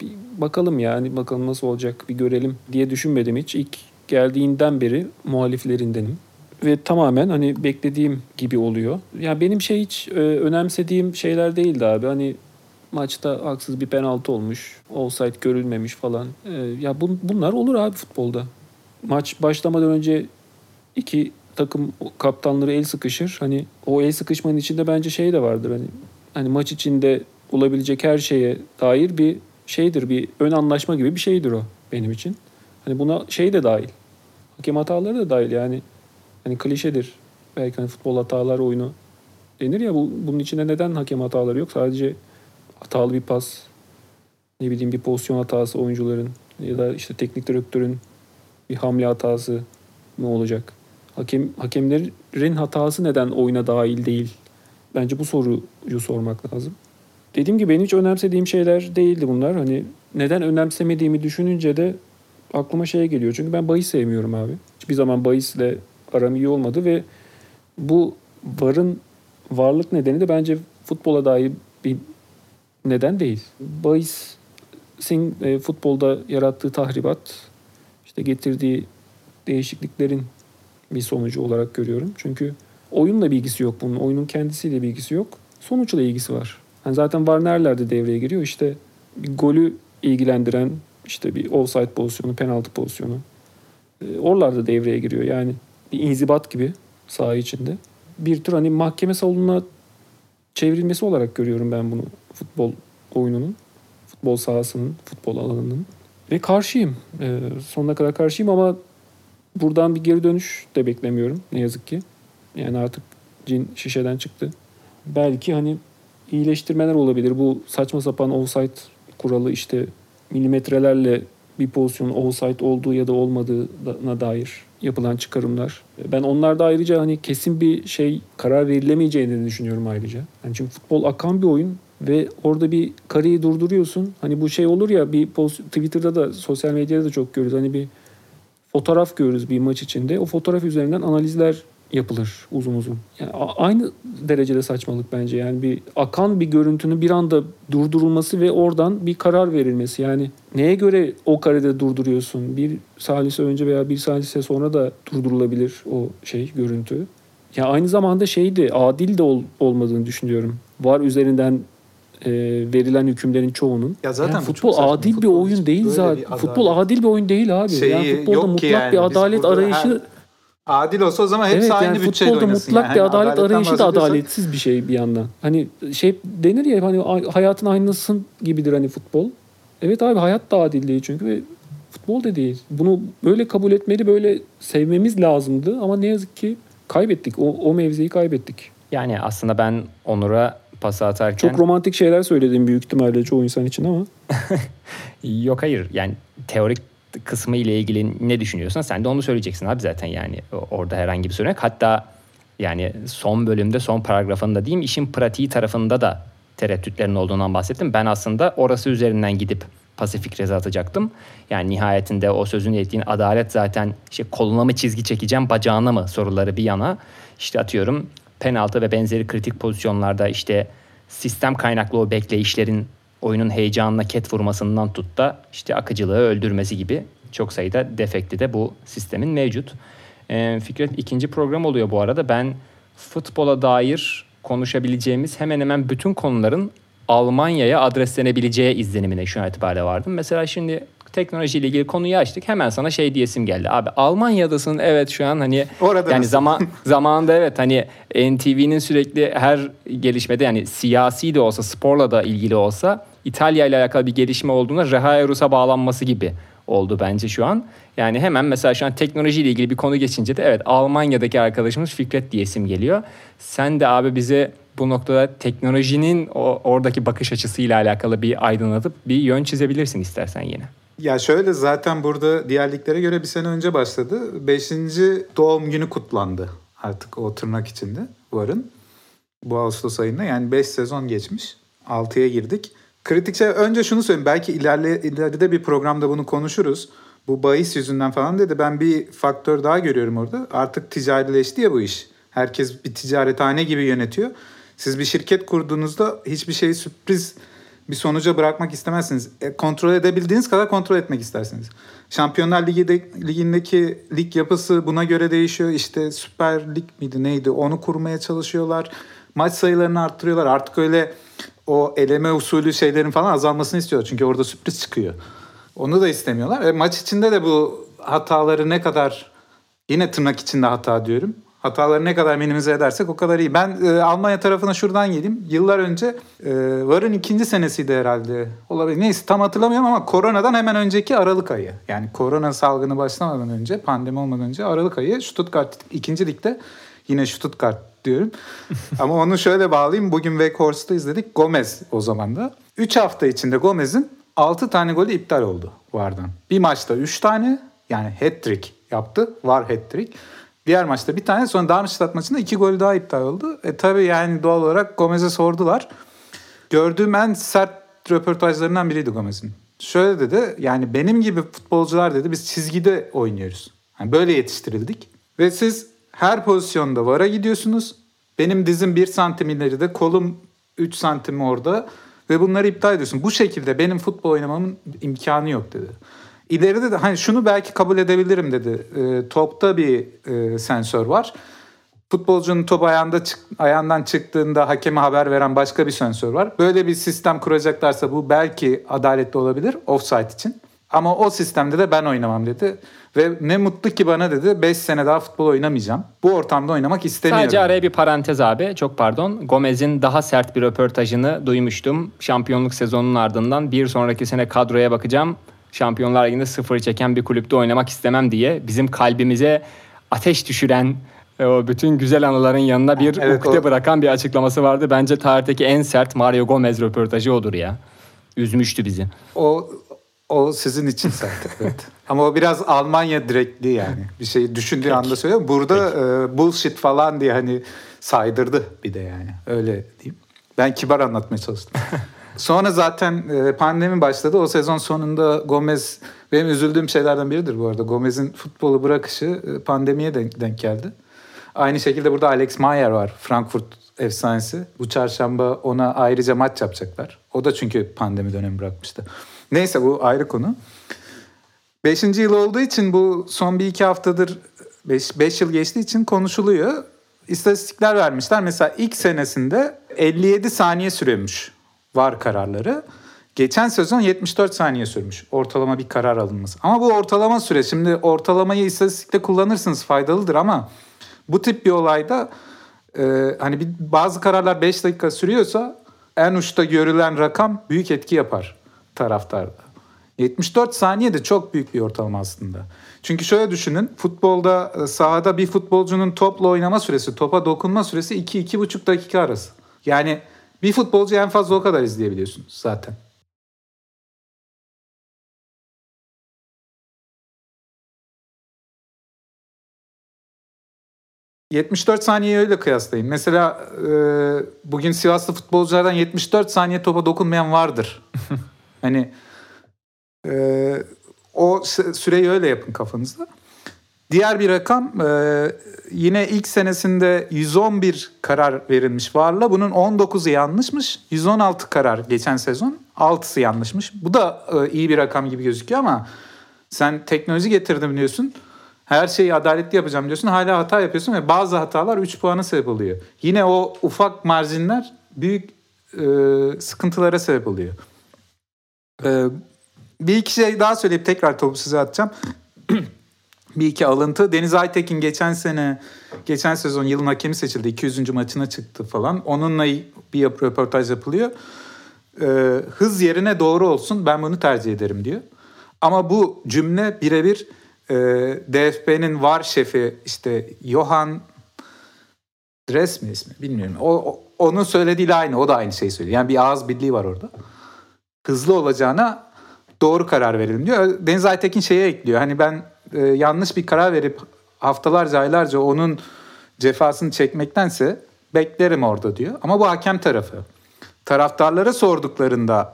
bir bakalım yani bakalım nasıl olacak bir görelim diye düşünmedim hiç. İlk geldiğinden beri muhaliflerindenim. Ve tamamen hani beklediğim gibi oluyor. Yani benim şey hiç önemsediğim şeyler değildi abi. Hani maçta haksız bir penaltı olmuş. Offside görülmemiş falan. E, ya bun- bunlar olur abi futbolda. Maç başlamadan önce iki takım kaptanları el sıkışır. Hani o el sıkışmanın içinde bence şey de vardır. Hani hani maç içinde olabilecek her şeye dair bir şeydir. Bir ön anlaşma gibi bir şeydir o benim için. Hani buna şey de dahil. Hakem hataları da dahil yani. Hani klişedir. Belki hani futbol hatalar oyunu denir ya bu, bunun içinde neden hakem hataları yok? Sadece hatalı bir pas, ne bileyim bir pozisyon hatası oyuncuların ya da işte teknik direktörün bir hamle hatası mı olacak? Hakem hakemlerin hatası neden oyuna dahil değil? Bence bu soruyu sormak lazım. Dediğim gibi benim hiç önemsediğim şeyler değildi bunlar. Hani neden önemsemediğimi düşününce de aklıma şey geliyor. Çünkü ben bahis sevmiyorum abi. Hiçbir zaman bahisle aram iyi olmadı ve bu VAR'ın varlık nedeni de bence futbola dair bir neden değil. Bahis'in e, futbolda yarattığı tahribat, işte getirdiği değişikliklerin bir sonucu olarak görüyorum. Çünkü oyunla bilgisi yok bunun. Oyunun kendisiyle bilgisi yok. Sonuçla ilgisi var. Yani zaten var nerelerde devreye giriyor? İşte bir golü ilgilendiren işte bir offside pozisyonu, penaltı pozisyonu. E, oralarda devreye giriyor. Yani bir inzibat gibi saha içinde. Bir tür hani mahkeme salonuna çevrilmesi olarak görüyorum ben bunu futbol oyununun, futbol sahasının, futbol alanının. Ve karşıyım. E, sonuna kadar karşıyım ama buradan bir geri dönüş de beklemiyorum ne yazık ki. Yani artık cin şişeden çıktı. Belki hani iyileştirmeler olabilir. Bu saçma sapan offside kuralı işte milimetrelerle bir pozisyonun offside olduğu ya da olmadığına dair yapılan çıkarımlar. Ben onlarda ayrıca hani kesin bir şey karar verilemeyeceğini düşünüyorum ayrıca. Yani çünkü futbol akan bir oyun ve orada bir kareyi durduruyorsun. Hani bu şey olur ya bir post, Twitter'da da sosyal medyada da çok görürüz. Hani bir fotoğraf görürüz bir maç içinde. O fotoğraf üzerinden analizler yapılır uzun uzun. Yani aynı derecede saçmalık bence. Yani bir akan bir görüntünün bir anda durdurulması ve oradan bir karar verilmesi. Yani neye göre o karede durduruyorsun? Bir salise önce veya bir salise sonra da durdurulabilir o şey görüntü. Ya aynı zamanda şey de adil de ol, olmadığını düşünüyorum. Var üzerinden e, verilen hükümlerin çoğunun. Ya zaten yani futbol adil futbol bir oyun değil zaten. Futbol adil bir oyun değil abi. Şeyi yani futbolda mutlak yani. bir adalet arayışı her Adil olsa o zaman hepsi evet, aynı yani bütçeyle futbolda oynasın. mutlak yani. bir Hani adalet arayışı da adaletsiz bir şey bir yandan. Hani şey denir ya hani hayatın aynısın gibidir hani futbol. Evet abi hayat da adil değil çünkü ve futbol da değil. Bunu böyle kabul etmeli, böyle sevmemiz lazımdı ama ne yazık ki kaybettik. O, o mevziyi kaybettik. Yani aslında ben Onur'a pas atarken... Çok romantik şeyler söyledim büyük ihtimalle çoğu insan için ama. Yok hayır yani teorik kısmı ile ilgili ne düşünüyorsan sen de onu söyleyeceksin abi zaten yani orada herhangi bir sorun yok. Hatta yani son bölümde son paragrafında diyeyim işin pratiği tarafında da tereddütlerin olduğundan bahsettim. Ben aslında orası üzerinden gidip pasifik reza atacaktım. Yani nihayetinde o sözünü ettiğin adalet zaten işte koluna mı çizgi çekeceğim bacağına mı soruları bir yana. işte atıyorum penaltı ve benzeri kritik pozisyonlarda işte sistem kaynaklı o bekleyişlerin oyunun heyecanına ket vurmasından tut da işte akıcılığı öldürmesi gibi çok sayıda defekti de bu sistemin mevcut. Ee, Fikret ikinci program oluyor bu arada. Ben futbola dair konuşabileceğimiz hemen hemen bütün konuların Almanya'ya adreslenebileceği izlenimine şu an itibariyle vardım. Mesela şimdi teknolojiyle ilgili konuyu açtık. Hemen sana şey diyesim geldi. Abi Almanya'dasın evet şu an hani Orada yani mısın? zaman zamanında evet hani NTV'nin sürekli her gelişmede yani siyasi de olsa sporla da ilgili olsa İtalya ile alakalı bir gelişme olduğunda Reha Erus'a bağlanması gibi oldu bence şu an. Yani hemen mesela şu an teknolojiyle ilgili bir konu geçince de evet Almanya'daki arkadaşımız Fikret diyesim geliyor. Sen de abi bize bu noktada teknolojinin oradaki bakış açısıyla alakalı bir aydınlatıp bir yön çizebilirsin istersen yine. Ya şöyle zaten burada diğer liglere göre bir sene önce başladı. Beşinci doğum günü kutlandı artık o tırnak içinde varın. Bu Ağustos ayında yani 5 sezon geçmiş. 6'ya girdik. Kritik şey önce şunu söyleyeyim. Belki ilerle, ileride bir programda bunu konuşuruz. Bu bahis yüzünden falan dedi. Ben bir faktör daha görüyorum orada. Artık ticarileşti ya bu iş. Herkes bir ticarethane gibi yönetiyor. Siz bir şirket kurduğunuzda hiçbir şeyi sürpriz bir sonuca bırakmak istemezsiniz. E, kontrol edebildiğiniz kadar kontrol etmek istersiniz. Şampiyonlar Ligi de, Ligi'ndeki lig yapısı buna göre değişiyor. İşte Süper Lig miydi neydi onu kurmaya çalışıyorlar. Maç sayılarını arttırıyorlar. Artık öyle o eleme usulü şeylerin falan azalmasını istiyor. Çünkü orada sürpriz çıkıyor. Onu da istemiyorlar. E, maç içinde de bu hataları ne kadar yine tırnak içinde hata diyorum. Hataları ne kadar minimize edersek o kadar iyi. Ben e, Almanya tarafına şuradan geleyim. Yıllar önce e, VAR'ın ikinci senesiydi herhalde. Olabilir. Neyse tam hatırlamıyorum ama koronadan hemen önceki Aralık ayı. Yani korona salgını başlamadan önce, pandemi olmadan önce Aralık ayı Stuttgart ikinci ligde yine Stuttgart diyorum. ama onu şöyle bağlayayım. Bugün Weghorst'ta izledik. Gomez o zaman da. 3 hafta içinde Gomez'in 6 tane golü iptal oldu VAR'dan. Bir maçta 3 tane yani hat-trick yaptı. VAR hat-trick. Diğer maçta bir tane sonra Darmstadt maçında iki gol daha iptal oldu. E tabi yani doğal olarak Gomez'e sordular. Gördüğüm en sert röportajlarından biriydi Gomez'in. Şöyle dedi yani benim gibi futbolcular dedi biz çizgide oynuyoruz. Yani böyle yetiştirildik. Ve siz her pozisyonda VAR'a gidiyorsunuz. Benim dizim 1 santim ileride, kolum 3 santim orada ve bunları iptal ediyorsun. Bu şekilde benim futbol oynamamın imkanı yok dedi. İleride de hani şunu belki kabul edebilirim dedi. E, topta bir e, sensör var. Futbolcunun top ayağında çık, ayağından çıktığında hakeme haber veren başka bir sensör var. Böyle bir sistem kuracaklarsa bu belki adaletli olabilir offside için. Ama o sistemde de ben oynamam dedi. Ve ne mutlu ki bana dedi 5 sene daha futbol oynamayacağım. Bu ortamda oynamak istemiyorum. Sadece araya bir parantez abi. Çok pardon. Gomez'in daha sert bir röportajını duymuştum. Şampiyonluk sezonunun ardından bir sonraki sene kadroya bakacağım. Şampiyonlar Ligi'nde sıfır çeken bir kulüpte oynamak istemem diye bizim kalbimize ateş düşüren o bütün güzel anıların yanına bir Evet, ukde o- bırakan bir açıklaması vardı. Bence tarihteki en sert Mario Gomez röportajı odur ya. Üzmüştü bizi. O o sizin için zaten. evet. Ama o biraz Almanya direktliği yani. Bir şeyi düşündüğü anda söylüyor. Burada e, bullshit falan diye hani saydırdı bir de yani. Öyle diyeyim. Ben kibar anlatmaya çalıştım. Sonra zaten e, pandemi başladı. O sezon sonunda Gomez benim üzüldüğüm şeylerden biridir bu arada. Gomez'in futbolu bırakışı e, pandemiye denk, denk geldi. Aynı şekilde burada Alex Mayer var. Frankfurt efsanesi. Bu çarşamba ona ayrıca maç yapacaklar. O da çünkü pandemi dönemi bırakmıştı. Neyse bu ayrı konu. Beşinci yıl olduğu için bu son bir iki haftadır beş, beş yıl geçtiği için konuşuluyor. İstatistikler vermişler. Mesela ilk senesinde 57 saniye sürüyormuş var kararları. Geçen sezon 74 saniye sürmüş ortalama bir karar alınması. Ama bu ortalama süre. Şimdi ortalamayı istatistikte kullanırsınız faydalıdır ama bu tip bir olayda e, hani bir, bazı kararlar 5 dakika sürüyorsa en uçta görülen rakam büyük etki yapar taraftarda. 74 saniye de çok büyük bir ortalama aslında. Çünkü şöyle düşünün futbolda e, sahada bir futbolcunun topla oynama süresi, topa dokunma süresi 2-2,5 dakika arası. Yani bir futbolcu en fazla o kadar izleyebiliyorsunuz zaten. ...74 saniyeyi öyle kıyaslayın. Mesela e, bugün Sivaslı futbolculardan 74 saniye topa dokunmayan vardır. hani e, o süreyi öyle yapın kafanızda. Diğer bir rakam e, yine ilk senesinde 111 karar verilmiş varla. Bunun 19'u yanlışmış. 116 karar geçen sezon. 6'sı yanlışmış. Bu da e, iyi bir rakam gibi gözüküyor ama sen teknoloji getirdim diyorsun. Her şeyi adaletli yapacağım diyorsun. Hala hata yapıyorsun ve bazı hatalar 3 puana sebep oluyor. Yine o ufak marjinler büyük e, sıkıntılara sebep oluyor. E, bir iki şey daha söyleyip tekrar topu size atacağım. bir iki alıntı. Deniz Aytekin geçen sene, geçen sezon yılın hakemi seçildi. 200. maçına çıktı falan. Onunla bir röportaj yapılıyor. Ee, hız yerine doğru olsun ben bunu tercih ederim diyor. Ama bu cümle birebir e, DFB'nin var şefi işte Johan Dres mi ismi bilmiyorum. O, o- onun söylediğiyle aynı. O da aynı şeyi söylüyor. Yani bir ağız birliği var orada. Hızlı olacağına doğru karar verelim diyor. Deniz Aytekin şeye ekliyor. Hani ben e, yanlış bir karar verip haftalarca aylarca onun cefasını çekmektense beklerim orada diyor. Ama bu hakem tarafı. Taraftarlara sorduklarında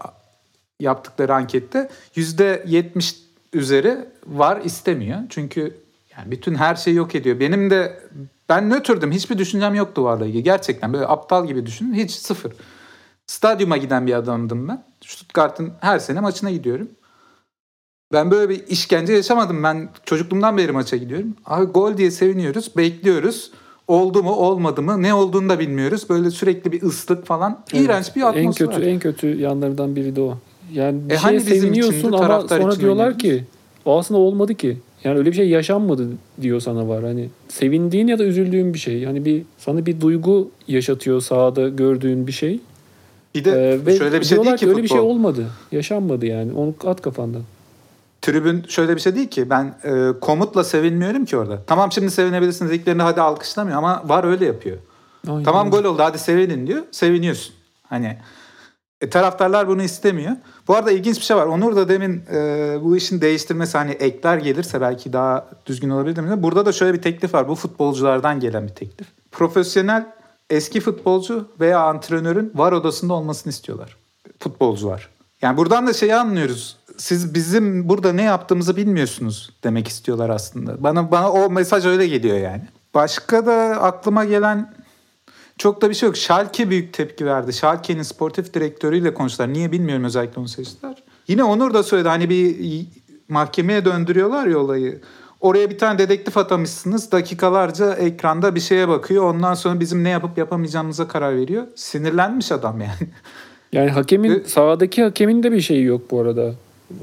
yaptıkları ankette yüzde yetmiş üzeri var istemiyor. Çünkü yani bütün her şeyi yok ediyor. Benim de ben nötrdüm. Hiçbir düşüncem yoktu varla ilgili. Gerçekten böyle aptal gibi düşünün. Hiç sıfır. Stadyuma giden bir adamdım ben. Stuttgart'ın her sene maçına gidiyorum. Ben böyle bir işkence yaşamadım. Ben çocukluğumdan beri maça gidiyorum. Abi gol diye seviniyoruz, bekliyoruz. Oldu mu, olmadı mı, ne olduğunu da bilmiyoruz. Böyle sürekli bir ıslık falan. İğrenç bir atmosfer. En kötü en kötü yanlarından biri de o. Yani bir E şeye hani seviniyorsun içinde ama sonra diyorlar oynuyoruz? ki o aslında olmadı ki. Yani öyle bir şey yaşanmadı diyor sana var. Hani sevindiğin ya da üzüldüğün bir şey. Yani bir sana bir duygu yaşatıyor sahada gördüğün bir şey. Bir de Ee, şöyle bir şey değil ki öyle bir şey futbol. olmadı. Yaşanmadı yani. Onu at kafandan. Tribün şöyle bir şey değil ki ben e, komutla sevinmiyorum ki orada. Tamam şimdi sevinebilirsiniz dediklerinde hadi alkışlamıyor ama var öyle yapıyor. Aynen. Tamam gol oldu hadi sevinin diyor. Seviniyorsun. Hani e, taraftarlar bunu istemiyor. Bu arada ilginç bir şey var. Onur da demin e, bu işin değiştirmesi hani ekler gelirse belki daha düzgün olabilir mi? Burada da şöyle bir teklif var. Bu futbolculardan gelen bir teklif. Profesyonel eski futbolcu veya antrenörün var odasında olmasını istiyorlar. Futbolcular. Yani buradan da şeyi anlıyoruz. Siz bizim burada ne yaptığımızı bilmiyorsunuz demek istiyorlar aslında. Bana bana o mesaj öyle geliyor yani. Başka da aklıma gelen çok da bir şey yok. Schalke büyük tepki verdi. Schalke'nin sportif direktörüyle konuştular. Niye bilmiyorum özellikle onu seçtiler. Yine Onur da söyledi hani bir mahkemeye döndürüyorlar ya olayı. Oraya bir tane dedektif atamışsınız. Dakikalarca ekranda bir şeye bakıyor. Ondan sonra bizim ne yapıp yapamayacağımıza karar veriyor. Sinirlenmiş adam yani. Yani hakemin sahadaki hakemin de bir şeyi yok bu arada.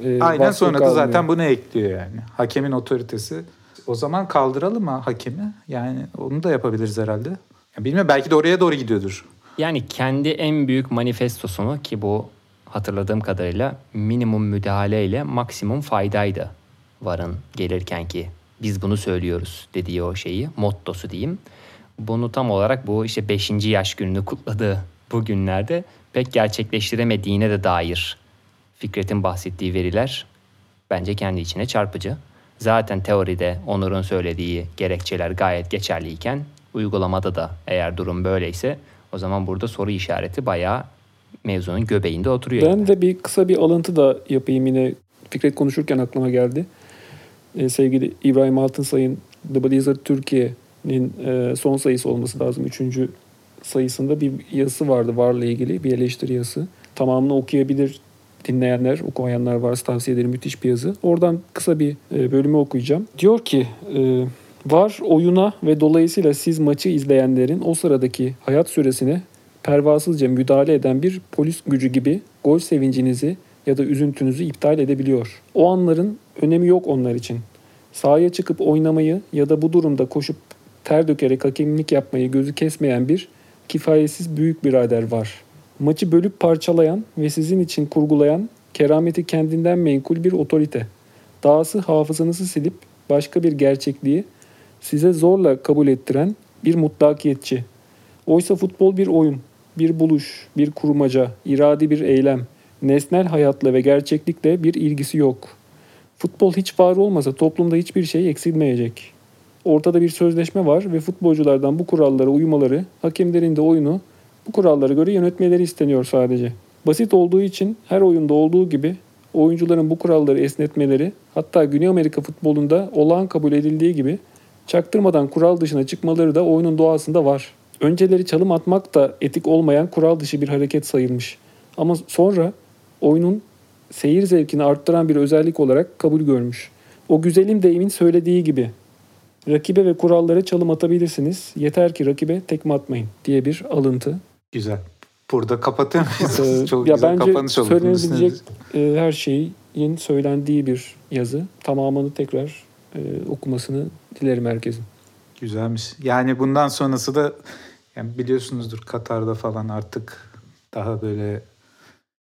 Ee, Aynen sonra da zaten bunu ekliyor yani. Hakemin otoritesi. O zaman kaldıralım mı hakemi? Yani onu da yapabiliriz herhalde. Ya bilmiyorum belki de oraya doğru gidiyordur. Yani kendi en büyük manifestosunu ki bu hatırladığım kadarıyla minimum müdahale ile maksimum faydaydı varın gelirken ki biz bunu söylüyoruz dediği o şeyi mottosu diyeyim. Bunu tam olarak bu işte 5. yaş gününü kutladığı bu günlerde pek gerçekleştiremediğine de dair Fikret'in bahsettiği veriler bence kendi içine çarpıcı. Zaten teoride Onur'un söylediği gerekçeler gayet geçerliyken uygulamada da eğer durum böyleyse o zaman burada soru işareti bayağı mevzunun göbeğinde oturuyor. Ben de bir kısa bir alıntı da yapayım yine Fikret konuşurken aklıma geldi. Ee, sevgili İbrahim Altınsay'ın The Blazer Türkiye'nin e, son sayısı olması lazım. Üçüncü sayısında bir yazısı vardı varla ilgili bir eleştiri yazısı. Tamamını okuyabilir dinleyenler, okumayanlar varsa tavsiye ederim. Müthiş bir yazı. Oradan kısa bir e, bölümü okuyacağım. Diyor ki e, var oyuna ve dolayısıyla siz maçı izleyenlerin o sıradaki hayat süresine pervasızca müdahale eden bir polis gücü gibi gol sevincinizi ya da üzüntünüzü iptal edebiliyor. O anların önemi yok onlar için. Sahaya çıkıp oynamayı ya da bu durumda koşup ter dökerek hakemlik yapmayı gözü kesmeyen bir kifayetsiz büyük birader var. Maçı bölüp parçalayan ve sizin için kurgulayan kerameti kendinden menkul bir otorite. Dahası hafızanızı silip başka bir gerçekliği size zorla kabul ettiren bir mutlakiyetçi. Oysa futbol bir oyun, bir buluş, bir kurmaca, iradi bir eylem. Nesnel hayatla ve gerçeklikle bir ilgisi yok. Futbol hiç var olmasa toplumda hiçbir şey eksilmeyecek. Ortada bir sözleşme var ve futbolculardan bu kurallara uymaları, hakemlerin de oyunu bu kurallara göre yönetmeleri isteniyor sadece. Basit olduğu için her oyunda olduğu gibi oyuncuların bu kuralları esnetmeleri, hatta Güney Amerika futbolunda olağan kabul edildiği gibi çaktırmadan kural dışına çıkmaları da oyunun doğasında var. Önceleri çalım atmak da etik olmayan kural dışı bir hareket sayılmış. Ama sonra oyunun seyir zevkini arttıran bir özellik olarak kabul görmüş. O güzelim deyimin söylediği gibi rakibe ve kurallara çalım atabilirsiniz. Yeter ki rakibe tekme atmayın diye bir alıntı. Güzel. Burada kapatır Ee, mıyız? Çok ya güzel bence kapanış oldu. Söylenebilecek e, her şeyin söylendiği bir yazı. Tamamını tekrar e, okumasını dilerim herkesin. Güzelmiş. Yani bundan sonrası da yani biliyorsunuzdur Katar'da falan artık daha böyle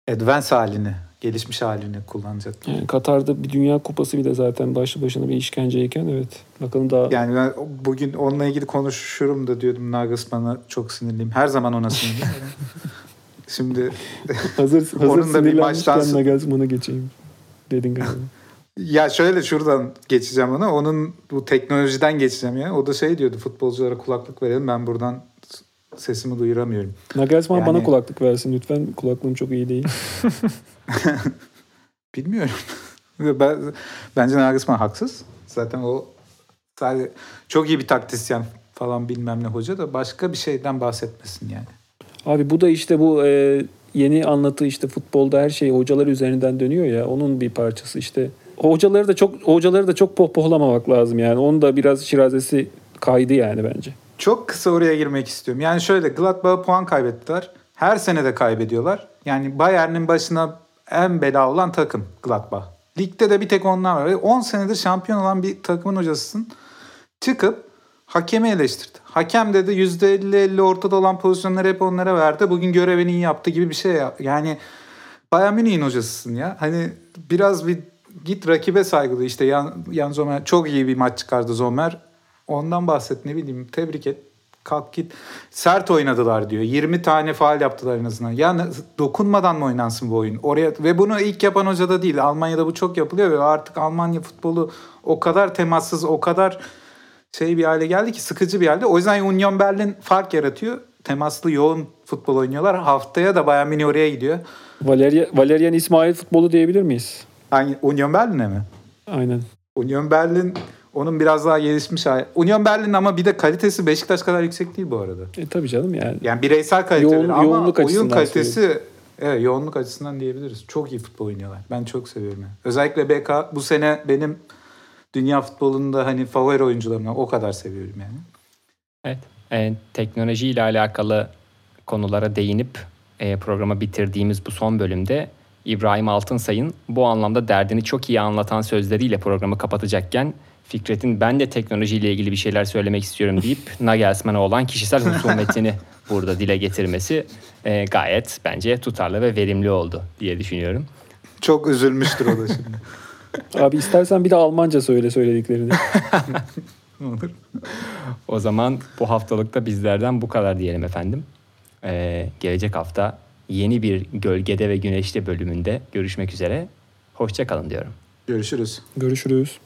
advance halini, gelişmiş halini kullanacak. Yani Katar'da bir Dünya Kupası bile zaten başlı başına bir işkenceyken evet. Bakalım daha Yani ben bugün onunla ilgili konuşurum da diyordum Nagelsmann'a çok sinirliyim. Her zaman ona sinirliyim. Şimdi hazır, hazır Onun da bir maçtan Nagelsmann'a geçeyim dedin galiba. ya şöyle şuradan geçeceğim ona. Onun bu teknolojiden geçeceğim ya. O da şey diyordu futbolculara kulaklık verelim ben buradan sesimi duyuramıyorum. Nagelsmann Yani- bana kulaklık versin lütfen. Kulaklığım çok iyi değil. Bilmiyorum. ben, bence Nagelsmann haksız. Zaten o sadece çok iyi bir taktisyen falan bilmem ne hoca da başka bir şeyden bahsetmesin yani. Abi bu da işte bu e, yeni anlatı işte futbolda her şey hocalar üzerinden dönüyor ya onun bir parçası işte. Hocaları da çok hocaları da çok pohpohlamamak lazım yani. Onun da biraz şirazesi kaydı yani bence. Çok kısa oraya girmek istiyorum. Yani şöyle Gladbach'a puan kaybettiler. Her sene de kaybediyorlar. Yani Bayern'in başına en bela olan takım Gladbach. Ligde de bir tek onlar var. Ve 10 senedir şampiyon olan bir takımın hocasısın. Çıkıp hakemi eleştirdi. Hakem dedi %50-50 ortada olan pozisyonları hep onlara verdi. Bugün görevini iyi yaptı gibi bir şey. ya- Yani Bayern Münih'in hocasısın ya. Hani biraz bir git rakibe saygılı. İşte Yan, Yan Zomer çok iyi bir maç çıkardı Zomer. Ondan bahset ne bileyim tebrik et. Kalk git. Sert oynadılar diyor. 20 tane faal yaptılar en azından. Ya ne- dokunmadan mı oynansın bu oyun? Oraya ve bunu ilk yapan hoca da değil. Almanya'da bu çok yapılıyor ve artık Almanya futbolu o kadar temassız, o kadar şey bir hale geldi ki sıkıcı bir halde. O yüzden Union Berlin fark yaratıyor. Temaslı yoğun futbol oynuyorlar. Haftaya da Bayern Münih oraya gidiyor. Valeria, Valerian İsmail futbolu diyebilir miyiz? Hangi Union Berlin'e mi? Aynen. Union Berlin Onun biraz daha gelişmiş hali. Union Berlin ama bir de kalitesi Beşiktaş kadar yüksek değil bu arada. E tabii canım yani. Yani bireysel kaliteleri Yoğun- ama yoğunluk oyun açısından kalitesi evet, yoğunluk açısından diyebiliriz. Çok iyi futbol oynuyorlar. Ben çok seviyorum yani. Özellikle BK bu sene benim dünya futbolunda hani favori oyuncularımdan o kadar seviyorum yani. Evet. E, teknoloji ile alakalı konulara değinip e, programı bitirdiğimiz bu son bölümde İbrahim Altınsay'ın bu anlamda derdini çok iyi anlatan sözleriyle programı kapatacakken Fikret'in ben de teknolojiyle ilgili bir şeyler söylemek istiyorum deyip Nagelsmann'a olan kişisel husumetini burada dile getirmesi e, gayet bence tutarlı ve verimli oldu diye düşünüyorum. Çok üzülmüştür o da şimdi. Abi istersen bir de Almanca söyle söylediklerini. Olur. O zaman bu haftalıkta bizlerden bu kadar diyelim efendim. Ee, gelecek hafta yeni bir Gölgede ve Güneşte bölümünde görüşmek üzere. Hoşçakalın diyorum. Görüşürüz. Görüşürüz.